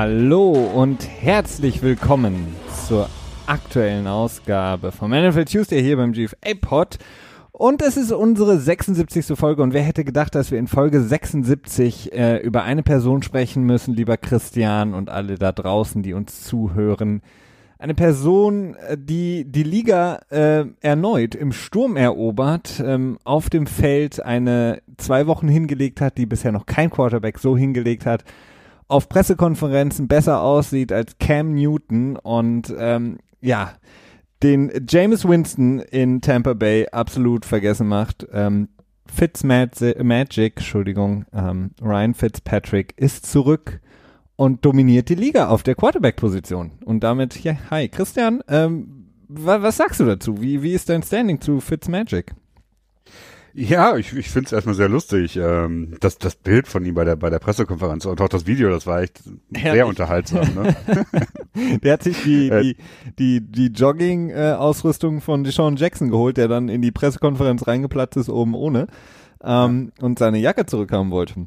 Hallo und herzlich willkommen zur aktuellen Ausgabe vom NFL Tuesday hier beim GFA Pod. Und es ist unsere 76. Folge und wer hätte gedacht, dass wir in Folge 76 äh, über eine Person sprechen müssen, lieber Christian und alle da draußen, die uns zuhören. Eine Person, äh, die die Liga äh, erneut im Sturm erobert, ähm, auf dem Feld eine zwei Wochen hingelegt hat, die bisher noch kein Quarterback so hingelegt hat, auf Pressekonferenzen besser aussieht als Cam Newton und ähm, ja, den James Winston in Tampa Bay absolut vergessen macht. Ähm, Fitzmagic, Entschuldigung, ähm, Ryan Fitzpatrick ist zurück und dominiert die Liga auf der Quarterback-Position. Und damit, ja, hi, Christian, ähm, wa was sagst du dazu? Wie, wie ist dein Standing zu Fitzmagic? Ja, ich, ich finde es erstmal sehr lustig. Ähm, das, das Bild von ihm bei der, bei der Pressekonferenz und auch das Video, das war echt Herrlich. sehr unterhaltsam. Ne? der hat sich die, äh, die, die, die Jogging-Ausrüstung von Deshaun Jackson geholt, der dann in die Pressekonferenz reingeplatzt ist, oben ohne, ähm, ja. und seine Jacke zurückhaben wollte.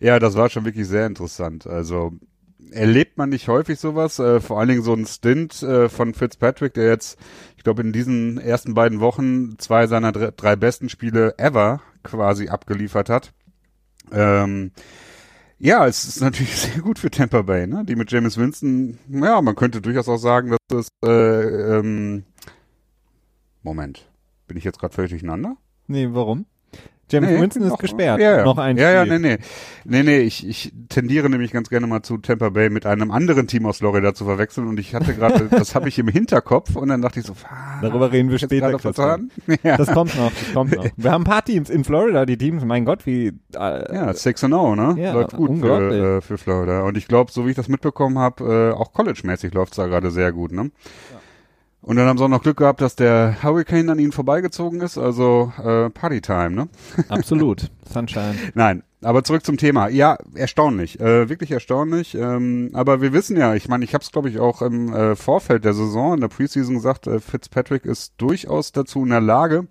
Ja, das war schon wirklich sehr interessant. Also erlebt man nicht häufig sowas, äh, vor allen Dingen so ein Stint äh, von Fitzpatrick, der jetzt, ich glaube, in diesen ersten beiden Wochen zwei seiner drei, drei besten Spiele ever quasi abgeliefert hat. Ähm, ja, es ist natürlich sehr gut für Tampa Bay, ne? Die mit James Winston, ja, man könnte durchaus auch sagen, dass das äh, ähm, Moment, bin ich jetzt gerade völlig durcheinander? Nee, warum? James nee, Winston ist gesperrt. Ja, ja. Noch ein Ja, ja, nee, nee. Nee, nee, ich, ich tendiere nämlich ganz gerne mal zu Tampa Bay mit einem anderen Team aus Florida zu verwechseln und ich hatte gerade, das habe ich im Hinterkopf und dann dachte ich so, ah, Darüber reden wir später. Ja. Das kommt noch, das kommt noch. Wir haben ein paar Teams in Florida, die Teams, mein Gott, wie. Äh, ja, 6 und 0, ne? Ja, läuft gut für, äh, für Florida. Und ich glaube, so wie ich das mitbekommen habe, äh, auch college-mäßig läuft's da gerade sehr gut, ne? Ja. Und dann haben sie auch noch Glück gehabt, dass der Hurricane an ihnen vorbeigezogen ist, also äh, Partytime, ne? Absolut, Sunshine. Nein, aber zurück zum Thema. Ja, erstaunlich, äh, wirklich erstaunlich. Ähm, aber wir wissen ja, ich meine, ich habe es glaube ich auch im äh, Vorfeld der Saison in der Preseason gesagt, äh, Fitzpatrick ist durchaus dazu in der Lage,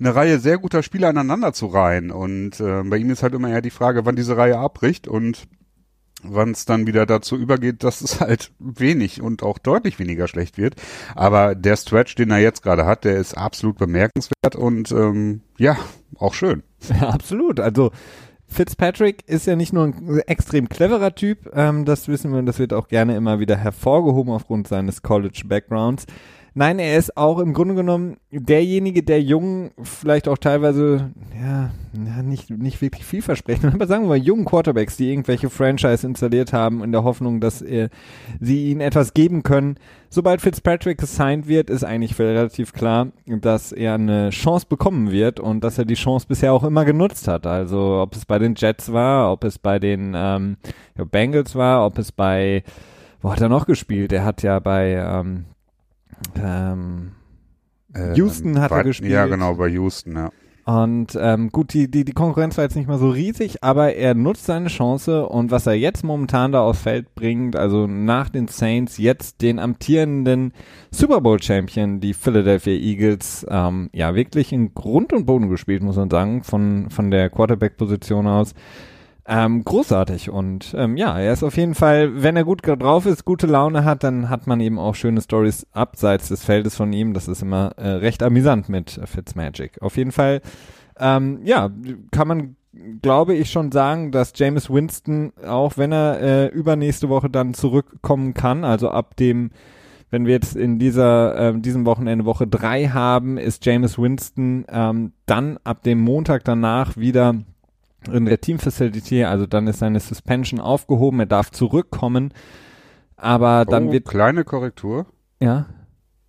eine Reihe sehr guter Spieler aneinander zu reihen. Und äh, bei ihm ist halt immer eher die Frage, wann diese Reihe abbricht und wann es dann wieder dazu übergeht, dass es halt wenig und auch deutlich weniger schlecht wird. Aber der Stretch, den er jetzt gerade hat, der ist absolut bemerkenswert und ähm, ja, auch schön. Ja, absolut. Also Fitzpatrick ist ja nicht nur ein extrem cleverer Typ, ähm, das wissen wir und das wird auch gerne immer wieder hervorgehoben aufgrund seines College-Backgrounds. Nein, er ist auch im Grunde genommen derjenige, der jungen, vielleicht auch teilweise, ja, nicht, nicht wirklich vielversprechend, aber sagen wir mal jungen Quarterbacks, die irgendwelche Franchise installiert haben, in der Hoffnung, dass er, sie ihnen etwas geben können. Sobald Fitzpatrick gesigned wird, ist eigentlich relativ klar, dass er eine Chance bekommen wird und dass er die Chance bisher auch immer genutzt hat. Also ob es bei den Jets war, ob es bei den ähm, Bengals war, ob es bei wo hat er noch gespielt? Er hat ja bei ähm, ähm, äh, Houston hat er gespielt. Ja, genau, bei Houston, ja. Und ähm, gut, die, die, die Konkurrenz war jetzt nicht mal so riesig, aber er nutzt seine Chance und was er jetzt momentan da aufs Feld bringt, also nach den Saints jetzt den amtierenden Super Bowl Champion, die Philadelphia Eagles, ähm, ja wirklich in Grund und Boden gespielt, muss man sagen, von, von der Quarterback-Position aus. Ähm, großartig und ähm, ja, er ist auf jeden Fall, wenn er gut drauf ist, gute Laune hat, dann hat man eben auch schöne Stories abseits des Feldes von ihm. Das ist immer äh, recht amüsant mit Fitzmagic. Auf jeden Fall, ähm, ja, kann man glaube ich schon sagen, dass James Winston, auch wenn er äh, übernächste Woche dann zurückkommen kann, also ab dem wenn wir jetzt in dieser äh, diesem Wochenende Woche drei haben, ist James Winston ähm, dann ab dem Montag danach wieder in der Team Facility, also dann ist seine Suspension aufgehoben, er darf zurückkommen, aber dann oh, wird kleine Korrektur. Ja.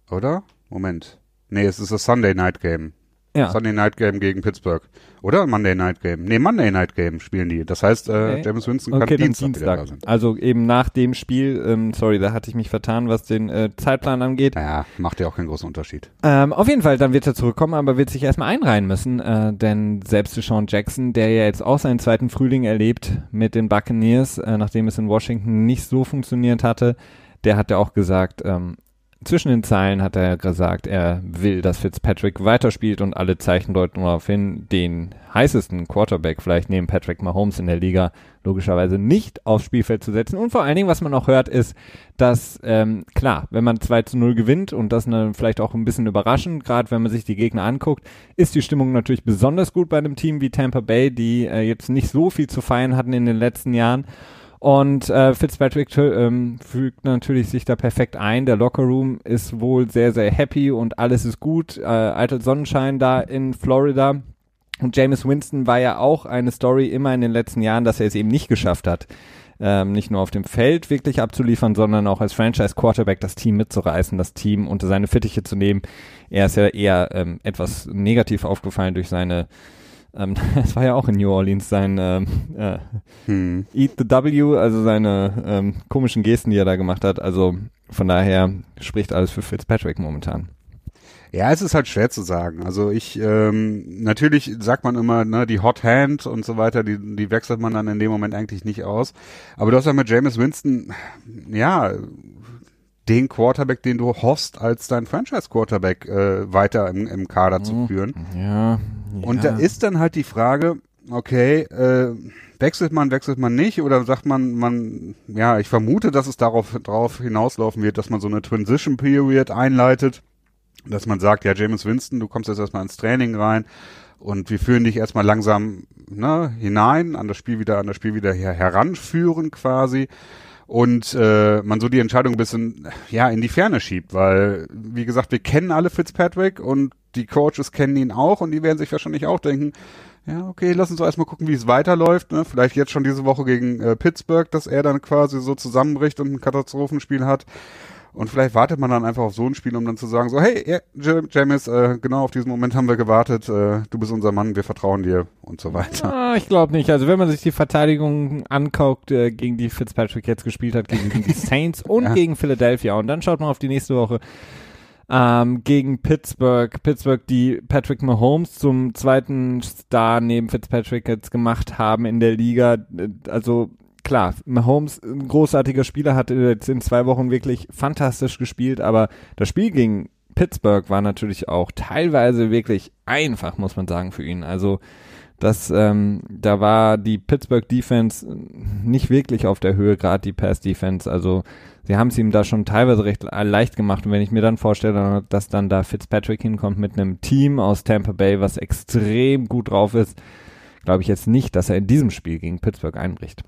Oder? Moment. Nee, es ist das Sunday Night Game. Ja. Sunday Night Game gegen Pittsburgh. Oder Monday Night Game. Nee, Monday Night Game spielen die. Das heißt, äh, okay. James Winston okay, kann Dienstag, Dienstag. da sein. Also eben nach dem Spiel, ähm, sorry, da hatte ich mich vertan, was den äh, Zeitplan angeht. Naja, macht ja auch keinen großen Unterschied. Ähm, auf jeden Fall, dann wird er zurückkommen, aber wird sich erstmal einreihen müssen, äh, denn selbst Sean Jackson, der ja jetzt auch seinen zweiten Frühling erlebt mit den Buccaneers, äh, nachdem es in Washington nicht so funktioniert hatte, der hat ja auch gesagt, ähm, zwischen den Zeilen hat er gesagt, er will, dass Fitzpatrick weiterspielt und alle Zeichen deuten darauf hin, den heißesten Quarterback vielleicht neben Patrick Mahomes in der Liga logischerweise nicht aufs Spielfeld zu setzen. Und vor allen Dingen, was man auch hört, ist, dass, ähm, klar, wenn man 2 zu 0 gewinnt und das dann vielleicht auch ein bisschen überraschend, gerade wenn man sich die Gegner anguckt, ist die Stimmung natürlich besonders gut bei einem Team wie Tampa Bay, die äh, jetzt nicht so viel zu feiern hatten in den letzten Jahren. Und äh, Fitzpatrick ähm, fügt natürlich sich da perfekt ein. Der Lockerroom ist wohl sehr, sehr happy und alles ist gut. Äh, eitel Sonnenschein da in Florida. Und James Winston war ja auch eine Story immer in den letzten Jahren, dass er es eben nicht geschafft hat, ähm, nicht nur auf dem Feld wirklich abzuliefern, sondern auch als Franchise Quarterback das Team mitzureißen, das Team unter seine Fittiche zu nehmen. Er ist ja eher ähm, etwas negativ aufgefallen durch seine ähm, es war ja auch in New Orleans sein ähm, äh, hm. Eat the W, also seine ähm, komischen Gesten, die er da gemacht hat. Also von daher spricht alles für Fitzpatrick momentan. Ja, es ist halt schwer zu sagen. Also ich, ähm, natürlich sagt man immer, ne, die Hot Hand und so weiter, die, die wechselt man dann in dem Moment eigentlich nicht aus. Aber du hast ja mit Jameis Winston, ja, den Quarterback, den du hoffst, als dein Franchise-Quarterback äh, weiter im, im Kader mhm. zu führen. Ja, und da ist dann halt die Frage, okay, äh, wechselt man, wechselt man nicht? Oder sagt man, man, ja, ich vermute, dass es darauf, darauf hinauslaufen wird, dass man so eine Transition Period einleitet, dass man sagt, ja, James Winston, du kommst jetzt erstmal ins Training rein und wir führen dich erstmal langsam ne, hinein, an das Spiel wieder, an das Spiel wieder her, heranführen quasi. Und äh, man so die Entscheidung ein bisschen ja in die Ferne schiebt, weil wie gesagt, wir kennen alle Fitzpatrick und die Coaches kennen ihn auch und die werden sich wahrscheinlich auch denken, ja, okay, lass uns doch erstmal gucken, wie es weiterläuft. Ne? Vielleicht jetzt schon diese Woche gegen äh, Pittsburgh, dass er dann quasi so zusammenbricht und ein Katastrophenspiel hat. Und vielleicht wartet man dann einfach auf so ein Spiel, um dann zu sagen, so, hey, ja, James, äh, genau auf diesen Moment haben wir gewartet, äh, du bist unser Mann, wir vertrauen dir und so weiter. Ah, ich glaube nicht. Also wenn man sich die Verteidigung anguckt, äh, gegen die Fitzpatrick jetzt gespielt hat, gegen die Saints und ja. gegen Philadelphia und dann schaut man auf die nächste Woche ähm, gegen Pittsburgh. Pittsburgh, die Patrick Mahomes zum zweiten Star neben Fitzpatrick jetzt gemacht haben in der Liga. Also klar, Mahomes, ein großartiger Spieler, hat jetzt in zwei Wochen wirklich fantastisch gespielt, aber das Spiel gegen Pittsburgh war natürlich auch teilweise wirklich einfach, muss man sagen, für ihn. Also das, ähm, da war die Pittsburgh Defense nicht wirklich auf der Höhe, gerade die Pass Defense. Also sie haben es ihm da schon teilweise recht leicht gemacht. Und wenn ich mir dann vorstelle, dass dann da Fitzpatrick hinkommt mit einem Team aus Tampa Bay, was extrem gut drauf ist, glaube ich jetzt nicht, dass er in diesem Spiel gegen Pittsburgh einbricht.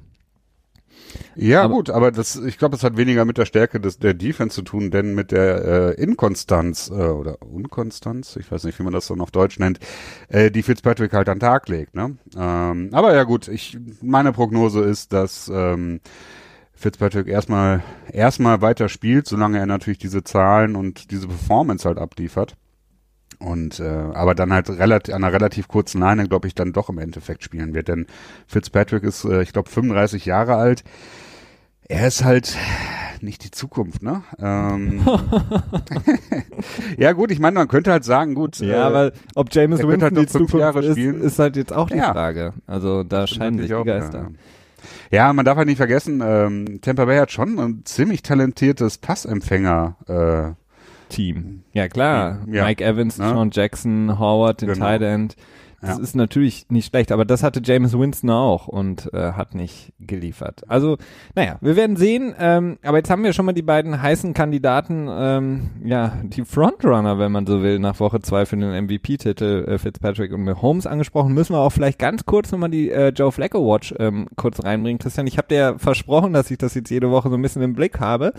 Ja, aber, gut, aber das, ich glaube, das hat weniger mit der Stärke des, der Defense zu tun, denn mit der äh, Inkonstanz äh, oder Unkonstanz, ich weiß nicht, wie man das so auf Deutsch nennt, äh, die Fitzpatrick halt an den Tag legt. Ne? Ähm, aber ja gut, ich meine Prognose ist, dass ähm, Fitzpatrick erstmal erstmal weiter spielt, solange er natürlich diese Zahlen und diese Performance halt abliefert. Und äh, aber dann halt relativ an einer relativ kurzen Leine, glaube ich, dann doch im Endeffekt spielen wird. Denn Fitzpatrick ist, äh, ich glaube, 35 Jahre alt. Er ist halt nicht die Zukunft, ne? Ähm, ja gut, ich meine, man könnte halt sagen, gut. Ja, äh, aber ob James Winston halt die Zukunft Jahre ist, spielen. ist halt jetzt auch die ja. Frage. Also da scheinen sich die Geister. Ja. Ja. man darf halt nicht vergessen, ähm, Tampa Bay hat schon ein ziemlich talentiertes Passempfänger äh, Team. Ja, klar. Ja. Mike Evans, ja. Sean Jackson, Howard, den genau. Tight End. Das ja. ist natürlich nicht schlecht, aber das hatte James Winston auch und äh, hat nicht geliefert. Also, naja, wir werden sehen. Ähm, aber jetzt haben wir schon mal die beiden heißen Kandidaten, ähm, ja, die Frontrunner, wenn man so will, nach Woche zwei für den MVP-Titel äh, Fitzpatrick und Mahomes angesprochen. Müssen wir auch vielleicht ganz kurz nochmal die äh, Joe Flacco Watch ähm, kurz reinbringen. Christian, ich habe dir versprochen, dass ich das jetzt jede Woche so ein bisschen im Blick habe.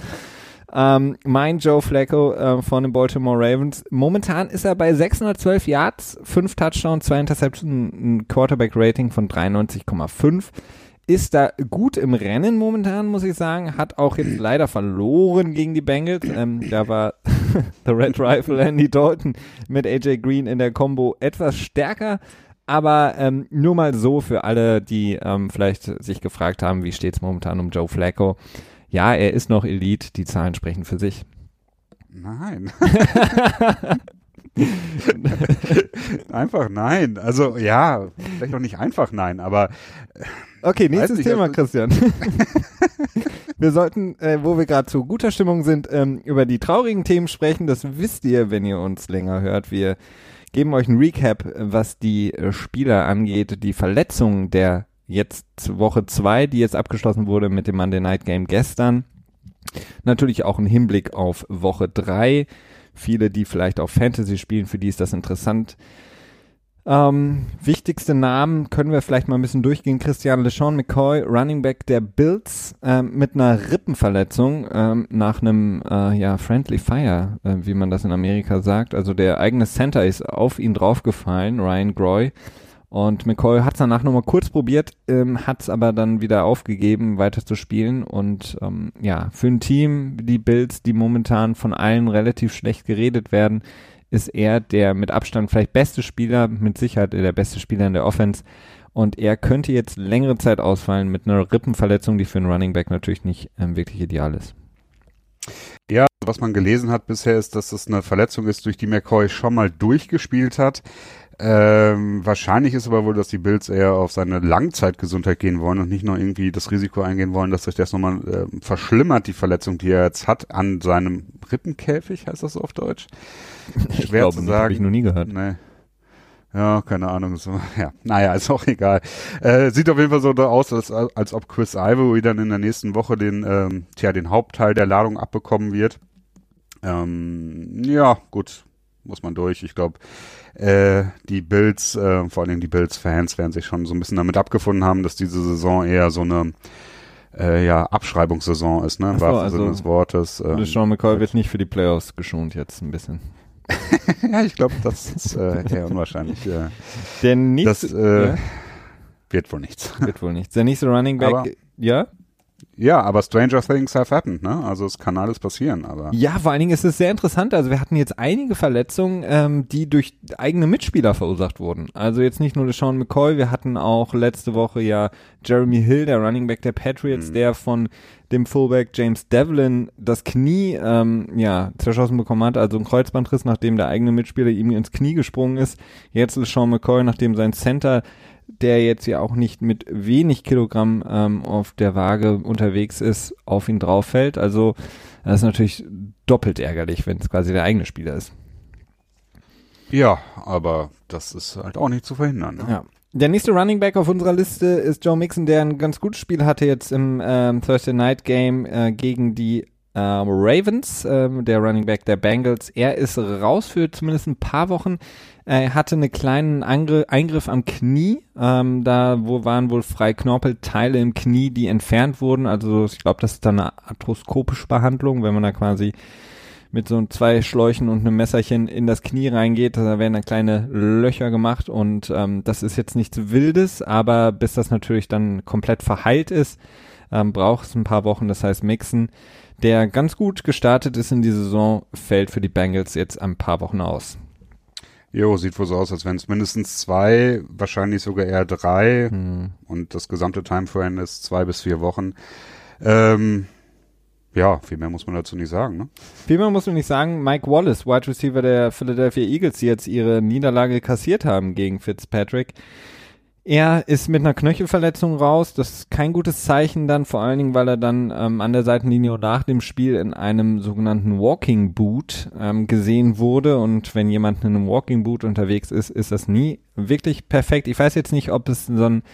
Ähm, mein Joe Flacco äh, von den Baltimore Ravens. Momentan ist er bei 612 Yards, 5 Touchdowns, 2 Interceptions, ein Quarterback-Rating von 93,5 ist da gut im Rennen momentan, muss ich sagen. Hat auch jetzt leider verloren gegen die Bengals. Ähm, da war The Red Rifle Andy Dalton mit AJ Green in der Combo etwas stärker. Aber ähm, nur mal so für alle, die ähm, vielleicht sich gefragt haben, wie steht es momentan um Joe Flacco ja, er ist noch Elite, die Zahlen sprechen für sich. Nein. einfach nein. Also ja, vielleicht noch nicht einfach nein, aber Okay, nächstes nicht, Thema, Christian. wir sollten, äh, wo wir gerade zu guter Stimmung sind, ähm, über die traurigen Themen sprechen. Das wisst ihr, wenn ihr uns länger hört. Wir geben euch einen Recap, was die äh, Spieler angeht, die Verletzungen der jetzt Woche zwei, die jetzt abgeschlossen wurde mit dem Monday Night Game gestern. Natürlich auch ein Hinblick auf Woche drei. Viele, die vielleicht auch Fantasy spielen, für die ist das interessant. Ähm, wichtigste Namen können wir vielleicht mal ein bisschen durchgehen. Christian LeSean McCoy, Running Back der Bills, ähm, mit einer Rippenverletzung ähm, nach einem äh, ja, Friendly Fire, äh, wie man das in Amerika sagt. Also der eigene Center ist auf ihn draufgefallen, Ryan Groy. Und McCoy hat es danach nochmal kurz probiert, ähm, hat es aber dann wieder aufgegeben, weiter zu spielen. Und ähm, ja, für ein Team, die Bills, die momentan von allen relativ schlecht geredet werden, ist er der mit Abstand vielleicht beste Spieler, mit Sicherheit der beste Spieler in der Offense. Und er könnte jetzt längere Zeit ausfallen mit einer Rippenverletzung, die für einen Running Back natürlich nicht ähm, wirklich ideal ist. Ja, was man gelesen hat bisher ist, dass das eine Verletzung ist, durch die McCoy schon mal durchgespielt hat. Ähm, wahrscheinlich ist aber wohl, dass die Bills eher auf seine Langzeitgesundheit gehen wollen und nicht nur irgendwie das Risiko eingehen wollen, dass sich das nochmal äh, verschlimmert, die Verletzung, die er jetzt hat, an seinem Rippenkäfig, heißt das so auf Deutsch? Ich Schwer glaube, zu sagen. Habe ich noch nie gehört. Nee. Ja, keine Ahnung. So, ja, naja, ist auch egal. Äh, sieht auf jeden Fall so aus, als, als ob Chris Ivory dann in der nächsten Woche den, ähm, tja, den Hauptteil der Ladung abbekommen wird. Ähm, ja, gut, muss man durch. Ich glaube, äh, die Bills, äh, vor allem die Bills-Fans, werden sich schon so ein bisschen damit abgefunden haben, dass diese Saison eher so eine äh, ja, Abschreibungssaison ist, ne? Im so, wahrsten Sinne des Wortes. Ähm, Sean McCoy wird nicht für die Playoffs geschont jetzt ein bisschen. ja, ich glaube, das ist äh, eher unwahrscheinlich. Ja. Der nächste, das äh, ja? wird wohl nichts. Wird wohl nichts. Der nächste Running Back, Aber, ja? Ja, aber Stranger Things have happened, ne? Also es kann alles passieren, aber. Ja, vor allen Dingen ist es sehr interessant. Also wir hatten jetzt einige Verletzungen, ähm, die durch eigene Mitspieler verursacht wurden. Also jetzt nicht nur Sean McCoy, wir hatten auch letzte Woche ja Jeremy Hill, der Running Back der Patriots, mhm. der von dem Fullback James Devlin das Knie ähm, ja zerschossen bekommen hat, also ein Kreuzbandriss, nachdem der eigene Mitspieler ihm ins Knie gesprungen ist. Jetzt ist Sean McCoy, nachdem sein Center der jetzt ja auch nicht mit wenig Kilogramm ähm, auf der Waage unterwegs ist, auf ihn drauf fällt. Also das ist natürlich doppelt ärgerlich, wenn es quasi der eigene Spieler ist. Ja, aber das ist halt auch nicht zu verhindern. Ne? Ja. Der nächste Running Back auf unserer Liste ist Joe Mixon, der ein ganz gutes Spiel hatte jetzt im ähm, Thursday Night Game äh, gegen die äh, Ravens, äh, der Running Back der Bengals. Er ist raus für zumindest ein paar Wochen. Er hatte einen kleinen Angr Eingriff am Knie. Ähm, da wo waren wohl frei Knorpelteile im Knie, die entfernt wurden. Also ich glaube, das ist dann eine arthroskopische Behandlung, wenn man da quasi mit so zwei Schläuchen und einem Messerchen in das Knie reingeht. Da werden dann kleine Löcher gemacht und ähm, das ist jetzt nichts Wildes, aber bis das natürlich dann komplett verheilt ist, ähm, braucht es ein paar Wochen. Das heißt, Mixen, der ganz gut gestartet ist in die Saison, fällt für die Bengals jetzt ein paar Wochen aus. Jo, sieht wohl so aus, als wenn es mindestens zwei, wahrscheinlich sogar eher drei hm. und das gesamte Timeframe ist zwei bis vier Wochen. Ähm, ja, viel mehr muss man dazu nicht sagen. Ne? Viel mehr muss man nicht sagen. Mike Wallace, Wide Receiver der Philadelphia Eagles, die jetzt ihre Niederlage kassiert haben gegen Fitzpatrick, er ist mit einer Knöchelverletzung raus. Das ist kein gutes Zeichen dann, vor allen Dingen, weil er dann ähm, an der Seitenlinie nach dem Spiel in einem sogenannten Walking Boot ähm, gesehen wurde. Und wenn jemand in einem Walking Boot unterwegs ist, ist das nie wirklich perfekt. Ich weiß jetzt nicht, ob es so ein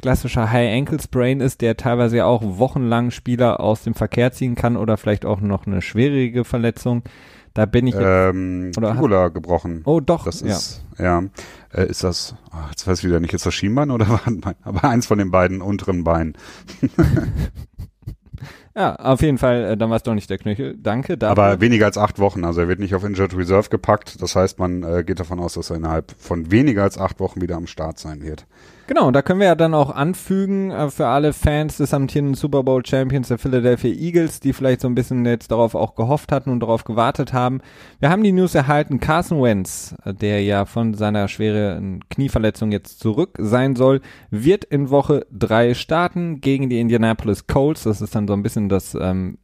klassischer High Ankle Sprain ist, der teilweise ja auch wochenlang Spieler aus dem Verkehr ziehen kann oder vielleicht auch noch eine schwierige Verletzung. Da bin ich jetzt, ähm, oder Fibula gebrochen. Oh, doch. Das ist, ja. ja äh, ist das, ach, jetzt weiß ich wieder nicht, ist das Schienbein oder Wadenbein? Aber eins von den beiden unteren Beinen. ja, auf jeden Fall, äh, dann war es doch nicht der Knöchel. Danke. Dafür. Aber weniger als acht Wochen. Also er wird nicht auf Injured Reserve gepackt. Das heißt, man äh, geht davon aus, dass er innerhalb von weniger als acht Wochen wieder am Start sein wird. Genau, da können wir ja dann auch anfügen äh, für alle Fans des amtierenden Super Bowl Champions der Philadelphia Eagles, die vielleicht so ein bisschen jetzt darauf auch gehofft hatten und darauf gewartet haben. Wir haben die News erhalten, Carson Wentz, äh, der ja von seiner schweren Knieverletzung jetzt zurück sein soll, wird in Woche drei starten gegen die Indianapolis Colts. Das ist dann so ein bisschen das, ähm,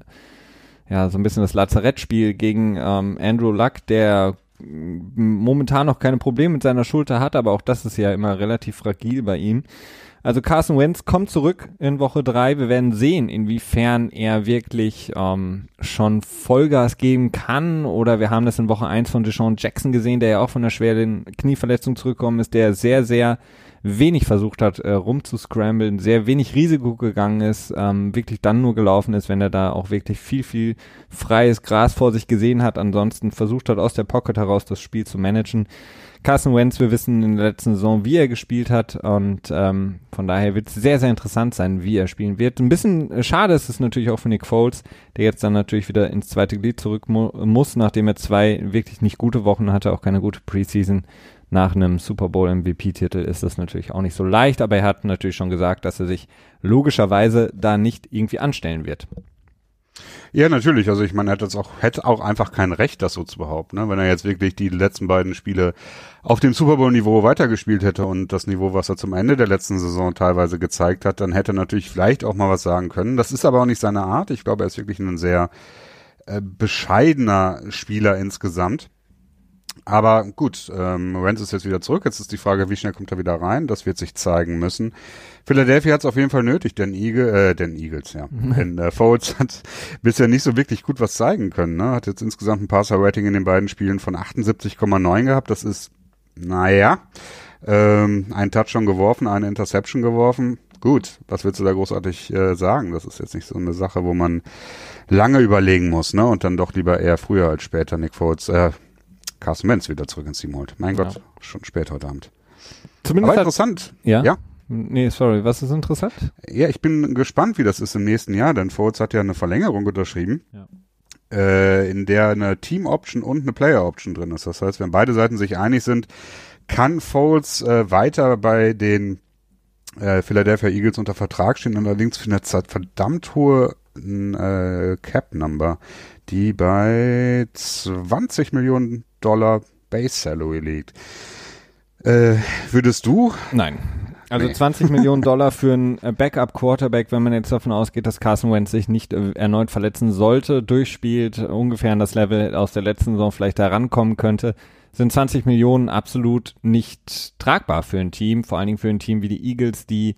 ja, so ein bisschen das Lazarettspiel gegen ähm, Andrew Luck, der momentan noch keine Probleme mit seiner Schulter hat, aber auch das ist ja immer relativ fragil bei ihm. Also Carson Wentz kommt zurück in Woche drei. Wir werden sehen, inwiefern er wirklich ähm, schon Vollgas geben kann. Oder wir haben das in Woche eins von Deshaun Jackson gesehen, der ja auch von einer schweren Knieverletzung zurückgekommen ist, der sehr, sehr wenig versucht hat, äh, rumzuscramblen, sehr wenig Risiko gegangen ist, ähm, wirklich dann nur gelaufen ist, wenn er da auch wirklich viel, viel freies Gras vor sich gesehen hat. Ansonsten versucht hat, aus der Pocket heraus das Spiel zu managen. Carson Wentz, wir wissen in der letzten Saison, wie er gespielt hat und ähm, von daher wird es sehr, sehr interessant sein, wie er spielen wird. Ein bisschen äh, schade ist es natürlich auch für Nick Foles, der jetzt dann natürlich wieder ins zweite Glied zurück mu muss, nachdem er zwei wirklich nicht gute Wochen hatte, auch keine gute Preseason nach einem Super Bowl MVP-Titel ist das natürlich auch nicht so leicht, aber er hat natürlich schon gesagt, dass er sich logischerweise da nicht irgendwie anstellen wird. Ja, natürlich. Also ich meine, er hat jetzt auch, hätte auch einfach kein Recht, das so zu behaupten. Ne? Wenn er jetzt wirklich die letzten beiden Spiele auf dem Super Bowl-Niveau weitergespielt hätte und das Niveau, was er zum Ende der letzten Saison teilweise gezeigt hat, dann hätte er natürlich vielleicht auch mal was sagen können. Das ist aber auch nicht seine Art. Ich glaube, er ist wirklich ein sehr äh, bescheidener Spieler insgesamt. Aber gut, ähm, Wentz ist jetzt wieder zurück. Jetzt ist die Frage, wie schnell kommt er wieder rein? Das wird sich zeigen müssen. Philadelphia hat es auf jeden Fall nötig, denn Eagle, äh, denn Eagles, ja. denn äh, Foles hat bisher nicht so wirklich gut was zeigen können. Ne? Hat jetzt insgesamt ein Passer-Rating in den beiden Spielen von 78,9 gehabt. Das ist, naja, ähm, ein Touchdown geworfen, eine Interception geworfen. Gut, was willst du da großartig äh, sagen? Das ist jetzt nicht so eine Sache, wo man lange überlegen muss, ne? Und dann doch lieber eher früher als später Nick Foles, äh, Carsten Menz wieder zurück ins Team holt. Mein ja. Gott, schon spät heute Abend. Zumindest Aber interessant. ja. ja. Nee, sorry, was ist interessant? Ja, ich bin gespannt, wie das ist im nächsten Jahr, denn Foles hat ja eine Verlängerung unterschrieben, ja. äh, in der eine Team-Option und eine Player-Option drin ist. Das heißt, wenn beide Seiten sich einig sind, kann Foles äh, weiter bei den äh, Philadelphia Eagles unter Vertrag stehen, allerdings für eine verdammt hohe äh, Cap-Number, die bei 20 Millionen Dollar Base Salary liegt. Äh, würdest du? Nein. Also nee. 20 Millionen Dollar für einen äh, Backup Quarterback, wenn man jetzt davon ausgeht, dass Carson Wentz sich nicht äh, erneut verletzen sollte, durchspielt, ungefähr an das Level aus der letzten Saison vielleicht herankommen könnte, sind 20 Millionen absolut nicht tragbar für ein Team, vor allen Dingen für ein Team wie die Eagles, die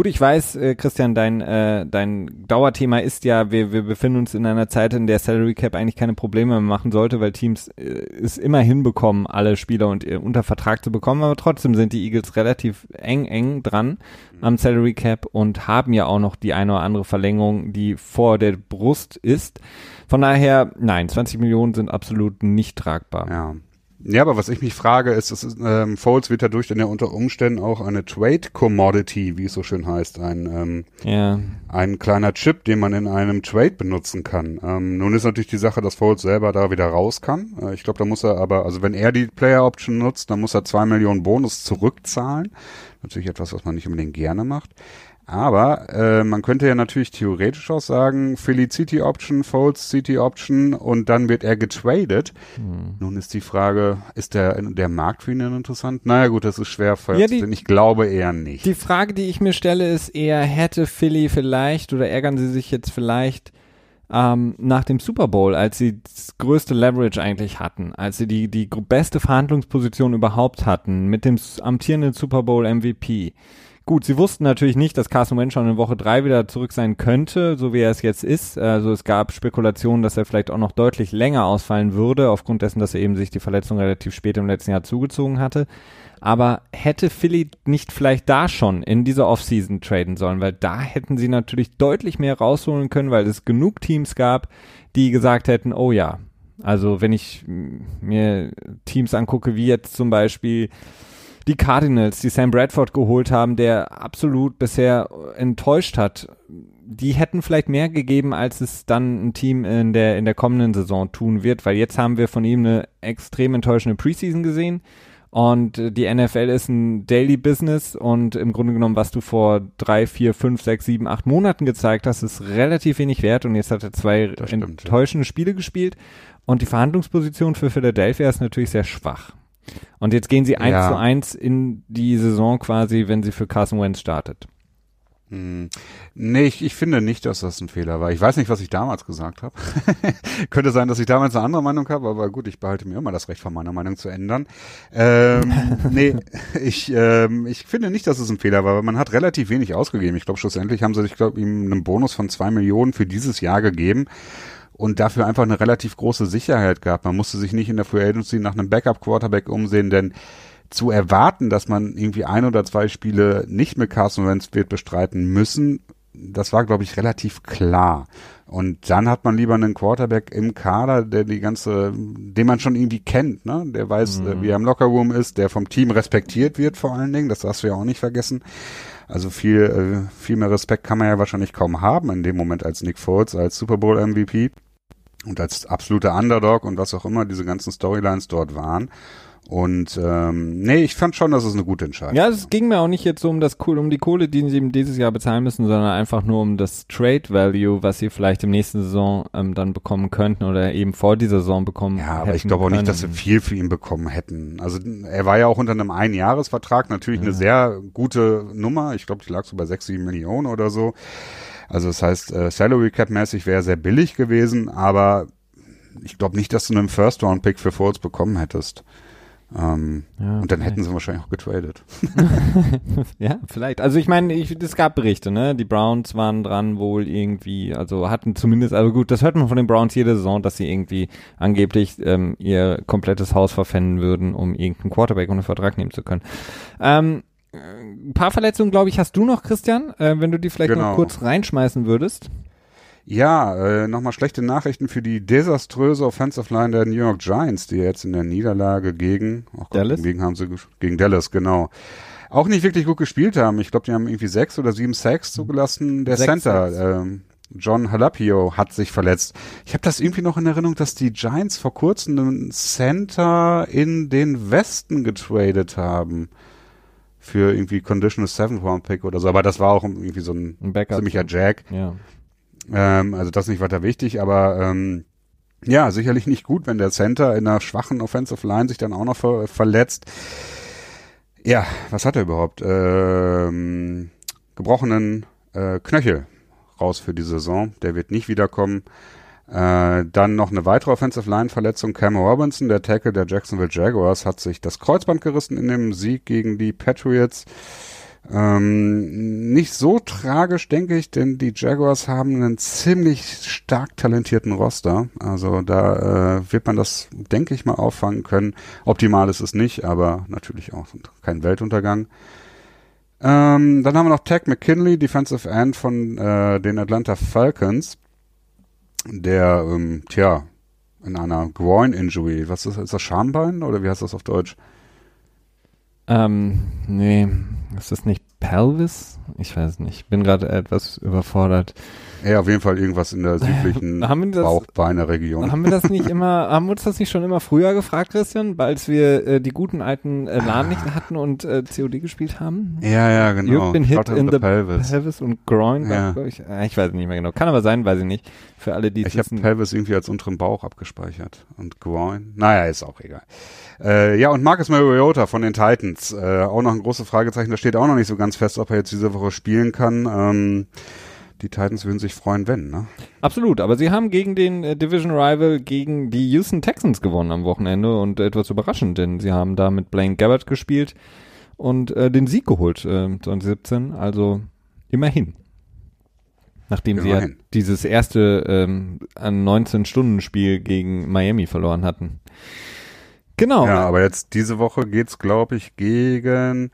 Gut, ich weiß, äh, Christian, dein, äh, dein Dauerthema ist ja, wir, wir befinden uns in einer Zeit, in der Salary Cap eigentlich keine Probleme mehr machen sollte, weil Teams äh, es immer hinbekommen, alle Spieler und, äh, unter Vertrag zu bekommen, aber trotzdem sind die Eagles relativ eng, eng dran am Salary Cap und haben ja auch noch die eine oder andere Verlängerung, die vor der Brust ist. Von daher, nein, 20 Millionen sind absolut nicht tragbar. Ja. Ja, aber was ich mich frage, ist, ist ähm, Foles wird dadurch dann ja unter Umständen auch eine Trade Commodity, wie es so schön heißt, ein, ähm, ja. ein kleiner Chip, den man in einem Trade benutzen kann. Ähm, nun ist natürlich die Sache, dass Foles selber da wieder raus kann. Äh, ich glaube, da muss er aber, also wenn er die Player Option nutzt, dann muss er zwei Millionen Bonus zurückzahlen. Natürlich etwas, was man nicht unbedingt gerne macht. Aber äh, man könnte ja natürlich theoretisch auch sagen, Philly City Option, Folds City Option und dann wird er getradet. Hm. Nun ist die Frage, ist der, der Markt für ihn denn interessant? Naja gut, das ist schwer, ja, denn ich glaube eher nicht. Die Frage, die ich mir stelle, ist eher, hätte Philly vielleicht oder ärgern sie sich jetzt vielleicht ähm, nach dem Super Bowl, als sie das größte Leverage eigentlich hatten, als sie die, die beste Verhandlungsposition überhaupt hatten, mit dem amtierenden Super Bowl MVP, Gut, sie wussten natürlich nicht, dass Carson Wentz schon in Woche drei wieder zurück sein könnte, so wie er es jetzt ist. Also es gab Spekulationen, dass er vielleicht auch noch deutlich länger ausfallen würde, aufgrund dessen, dass er eben sich die Verletzung relativ spät im letzten Jahr zugezogen hatte. Aber hätte Philly nicht vielleicht da schon in dieser Offseason traden sollen, weil da hätten sie natürlich deutlich mehr rausholen können, weil es genug Teams gab, die gesagt hätten, oh ja, also wenn ich mir Teams angucke, wie jetzt zum Beispiel die Cardinals, die Sam Bradford geholt haben, der absolut bisher enttäuscht hat, die hätten vielleicht mehr gegeben, als es dann ein Team in der, in der kommenden Saison tun wird, weil jetzt haben wir von ihm eine extrem enttäuschende Preseason gesehen. Und die NFL ist ein Daily Business und im Grunde genommen, was du vor drei, vier, fünf, sechs, sieben, acht Monaten gezeigt hast, ist relativ wenig wert und jetzt hat er zwei stimmt, enttäuschende ja. Spiele gespielt und die Verhandlungsposition für Philadelphia ist natürlich sehr schwach. Und jetzt gehen sie eins ja. zu eins in die Saison quasi, wenn sie für Carson Wentz startet. Hm. Nee, ich, ich finde nicht, dass das ein Fehler war. Ich weiß nicht, was ich damals gesagt habe. Könnte sein, dass ich damals eine andere Meinung habe, aber gut, ich behalte mir immer das Recht, von meiner Meinung zu ändern. Ähm, nee, ich, ähm, ich finde nicht, dass es ein Fehler war, weil man hat relativ wenig ausgegeben. Ich glaube, schlussendlich haben sie, ich glaube, ihm einen Bonus von zwei Millionen für dieses Jahr gegeben und dafür einfach eine relativ große Sicherheit gehabt. Man musste sich nicht in der Free Agency nach einem Backup-Quarterback umsehen, denn zu erwarten, dass man irgendwie ein oder zwei Spiele nicht mit Carson Wentz wird bestreiten müssen, das war, glaube ich, relativ klar. Und dann hat man lieber einen Quarterback im Kader, der die ganze, den man schon irgendwie kennt, ne? Der weiß, äh, mhm. wie er im Lockerroom ist, der vom Team respektiert wird vor allen Dingen. Das darfst du ja auch nicht vergessen. Also viel, äh, viel mehr Respekt kann man ja wahrscheinlich kaum haben in dem Moment als Nick Foles, als Super Bowl MVP und als absoluter Underdog und was auch immer diese ganzen Storylines dort waren. Und ähm, nee, ich fand schon, dass es eine gute Entscheidung Ja, es ging mir auch nicht jetzt so um das um die Kohle, die sie dieses Jahr bezahlen müssen, sondern einfach nur um das Trade Value, was sie vielleicht im nächsten Saison ähm, dann bekommen könnten oder eben vor dieser Saison bekommen. Ja, aber ich glaube auch nicht, dass sie viel für ihn bekommen hätten. Also er war ja auch unter einem Einjahresvertrag, natürlich ja. eine sehr gute Nummer. Ich glaube, die lag so bei sechs, sieben Millionen oder so. Also das heißt, äh, Salary Cap mäßig wäre sehr billig gewesen, aber ich glaube nicht, dass du einen First Round Pick für Foles bekommen hättest. Ähm, ja, und dann hätten sie wahrscheinlich auch getradet. ja, vielleicht. Also ich meine, es gab Berichte, ne? Die Browns waren dran wohl irgendwie, also hatten zumindest, also gut, das hört man von den Browns jede Saison, dass sie irgendwie angeblich ähm, ihr komplettes Haus verpfänden würden, um irgendeinen Quarterback unter Vertrag nehmen zu können. Ähm, ein paar Verletzungen, glaube ich, hast du noch, Christian, äh, wenn du die vielleicht genau. noch kurz reinschmeißen würdest. Ja, äh, nochmal schlechte Nachrichten für die desaströse Offensive Line der New York Giants, die jetzt in der Niederlage gegen oh Gott, Dallas? Gegen, haben sie, gegen Dallas, genau. Auch nicht wirklich gut gespielt haben. Ich glaube, die haben irgendwie sechs oder sieben Sacks zugelassen. Der sechs Center, ähm, John Halapio hat sich verletzt. Ich habe das irgendwie noch in Erinnerung, dass die Giants vor kurzem einen Center in den Westen getradet haben. Für irgendwie Conditional Seventh Round Pick oder so. Aber das war auch irgendwie so ein, ein ziemlicher Jack. Ja. Ähm, also das ist nicht weiter wichtig, aber ähm, ja, sicherlich nicht gut, wenn der Center in einer schwachen Offensive Line sich dann auch noch ver verletzt. Ja, was hat er überhaupt? Ähm, gebrochenen äh, Knöchel raus für die Saison. Der wird nicht wiederkommen. Äh, dann noch eine weitere Offensive Line Verletzung. Cam Robinson, der Tackle der Jacksonville Jaguars, hat sich das Kreuzband gerissen in dem Sieg gegen die Patriots. Ähm, nicht so tragisch, denke ich, denn die Jaguars haben einen ziemlich stark talentierten Roster. Also da äh, wird man das, denke ich mal, auffangen können. Optimal ist es nicht, aber natürlich auch kein Weltuntergang. Ähm, dann haben wir noch Tech McKinley, Defensive End von äh, den Atlanta Falcons, der, ähm, tja, in einer Groin-Injury, was ist, ist das Schambein oder wie heißt das auf Deutsch? Ähm, nee, ist das nicht Pelvis? Ich weiß nicht. Ich bin gerade etwas überfordert. Ja, auf jeden Fall irgendwas in der südlichen Bauchbeine-Region. Haben wir das nicht immer, haben wir uns das nicht schon immer früher gefragt, Christian, als wir äh, die guten alten äh, LAN-Nächte hatten und äh, COD gespielt haben? Ja, ja, genau. You've been hit in the, the pelvis. pelvis. und groin, ja. ich. Äh, ich weiß nicht mehr genau. Kann aber sein, weiß ich nicht. Für alle, die Ich habe Pelvis irgendwie als unteren Bauch abgespeichert. Und groin. Naja, ist auch egal. Äh, ja, und Marcus Mariota von den Titans. Äh, auch noch ein großes Fragezeichen. Da steht auch noch nicht so ganz fest, ob er jetzt diese Woche spielen kann. Ähm, die Titans würden sich freuen, wenn, ne? Absolut, aber sie haben gegen den äh, Division Rival, gegen die Houston Texans gewonnen am Wochenende und etwas überraschend, denn sie haben da mit Blaine Gabbard gespielt und äh, den Sieg geholt, äh, 2017, also immerhin. Nachdem immerhin. sie ja dieses erste ähm, an 19-Stunden-Spiel gegen Miami verloren hatten. Genau. Ja, aber jetzt diese Woche geht's, glaube ich, gegen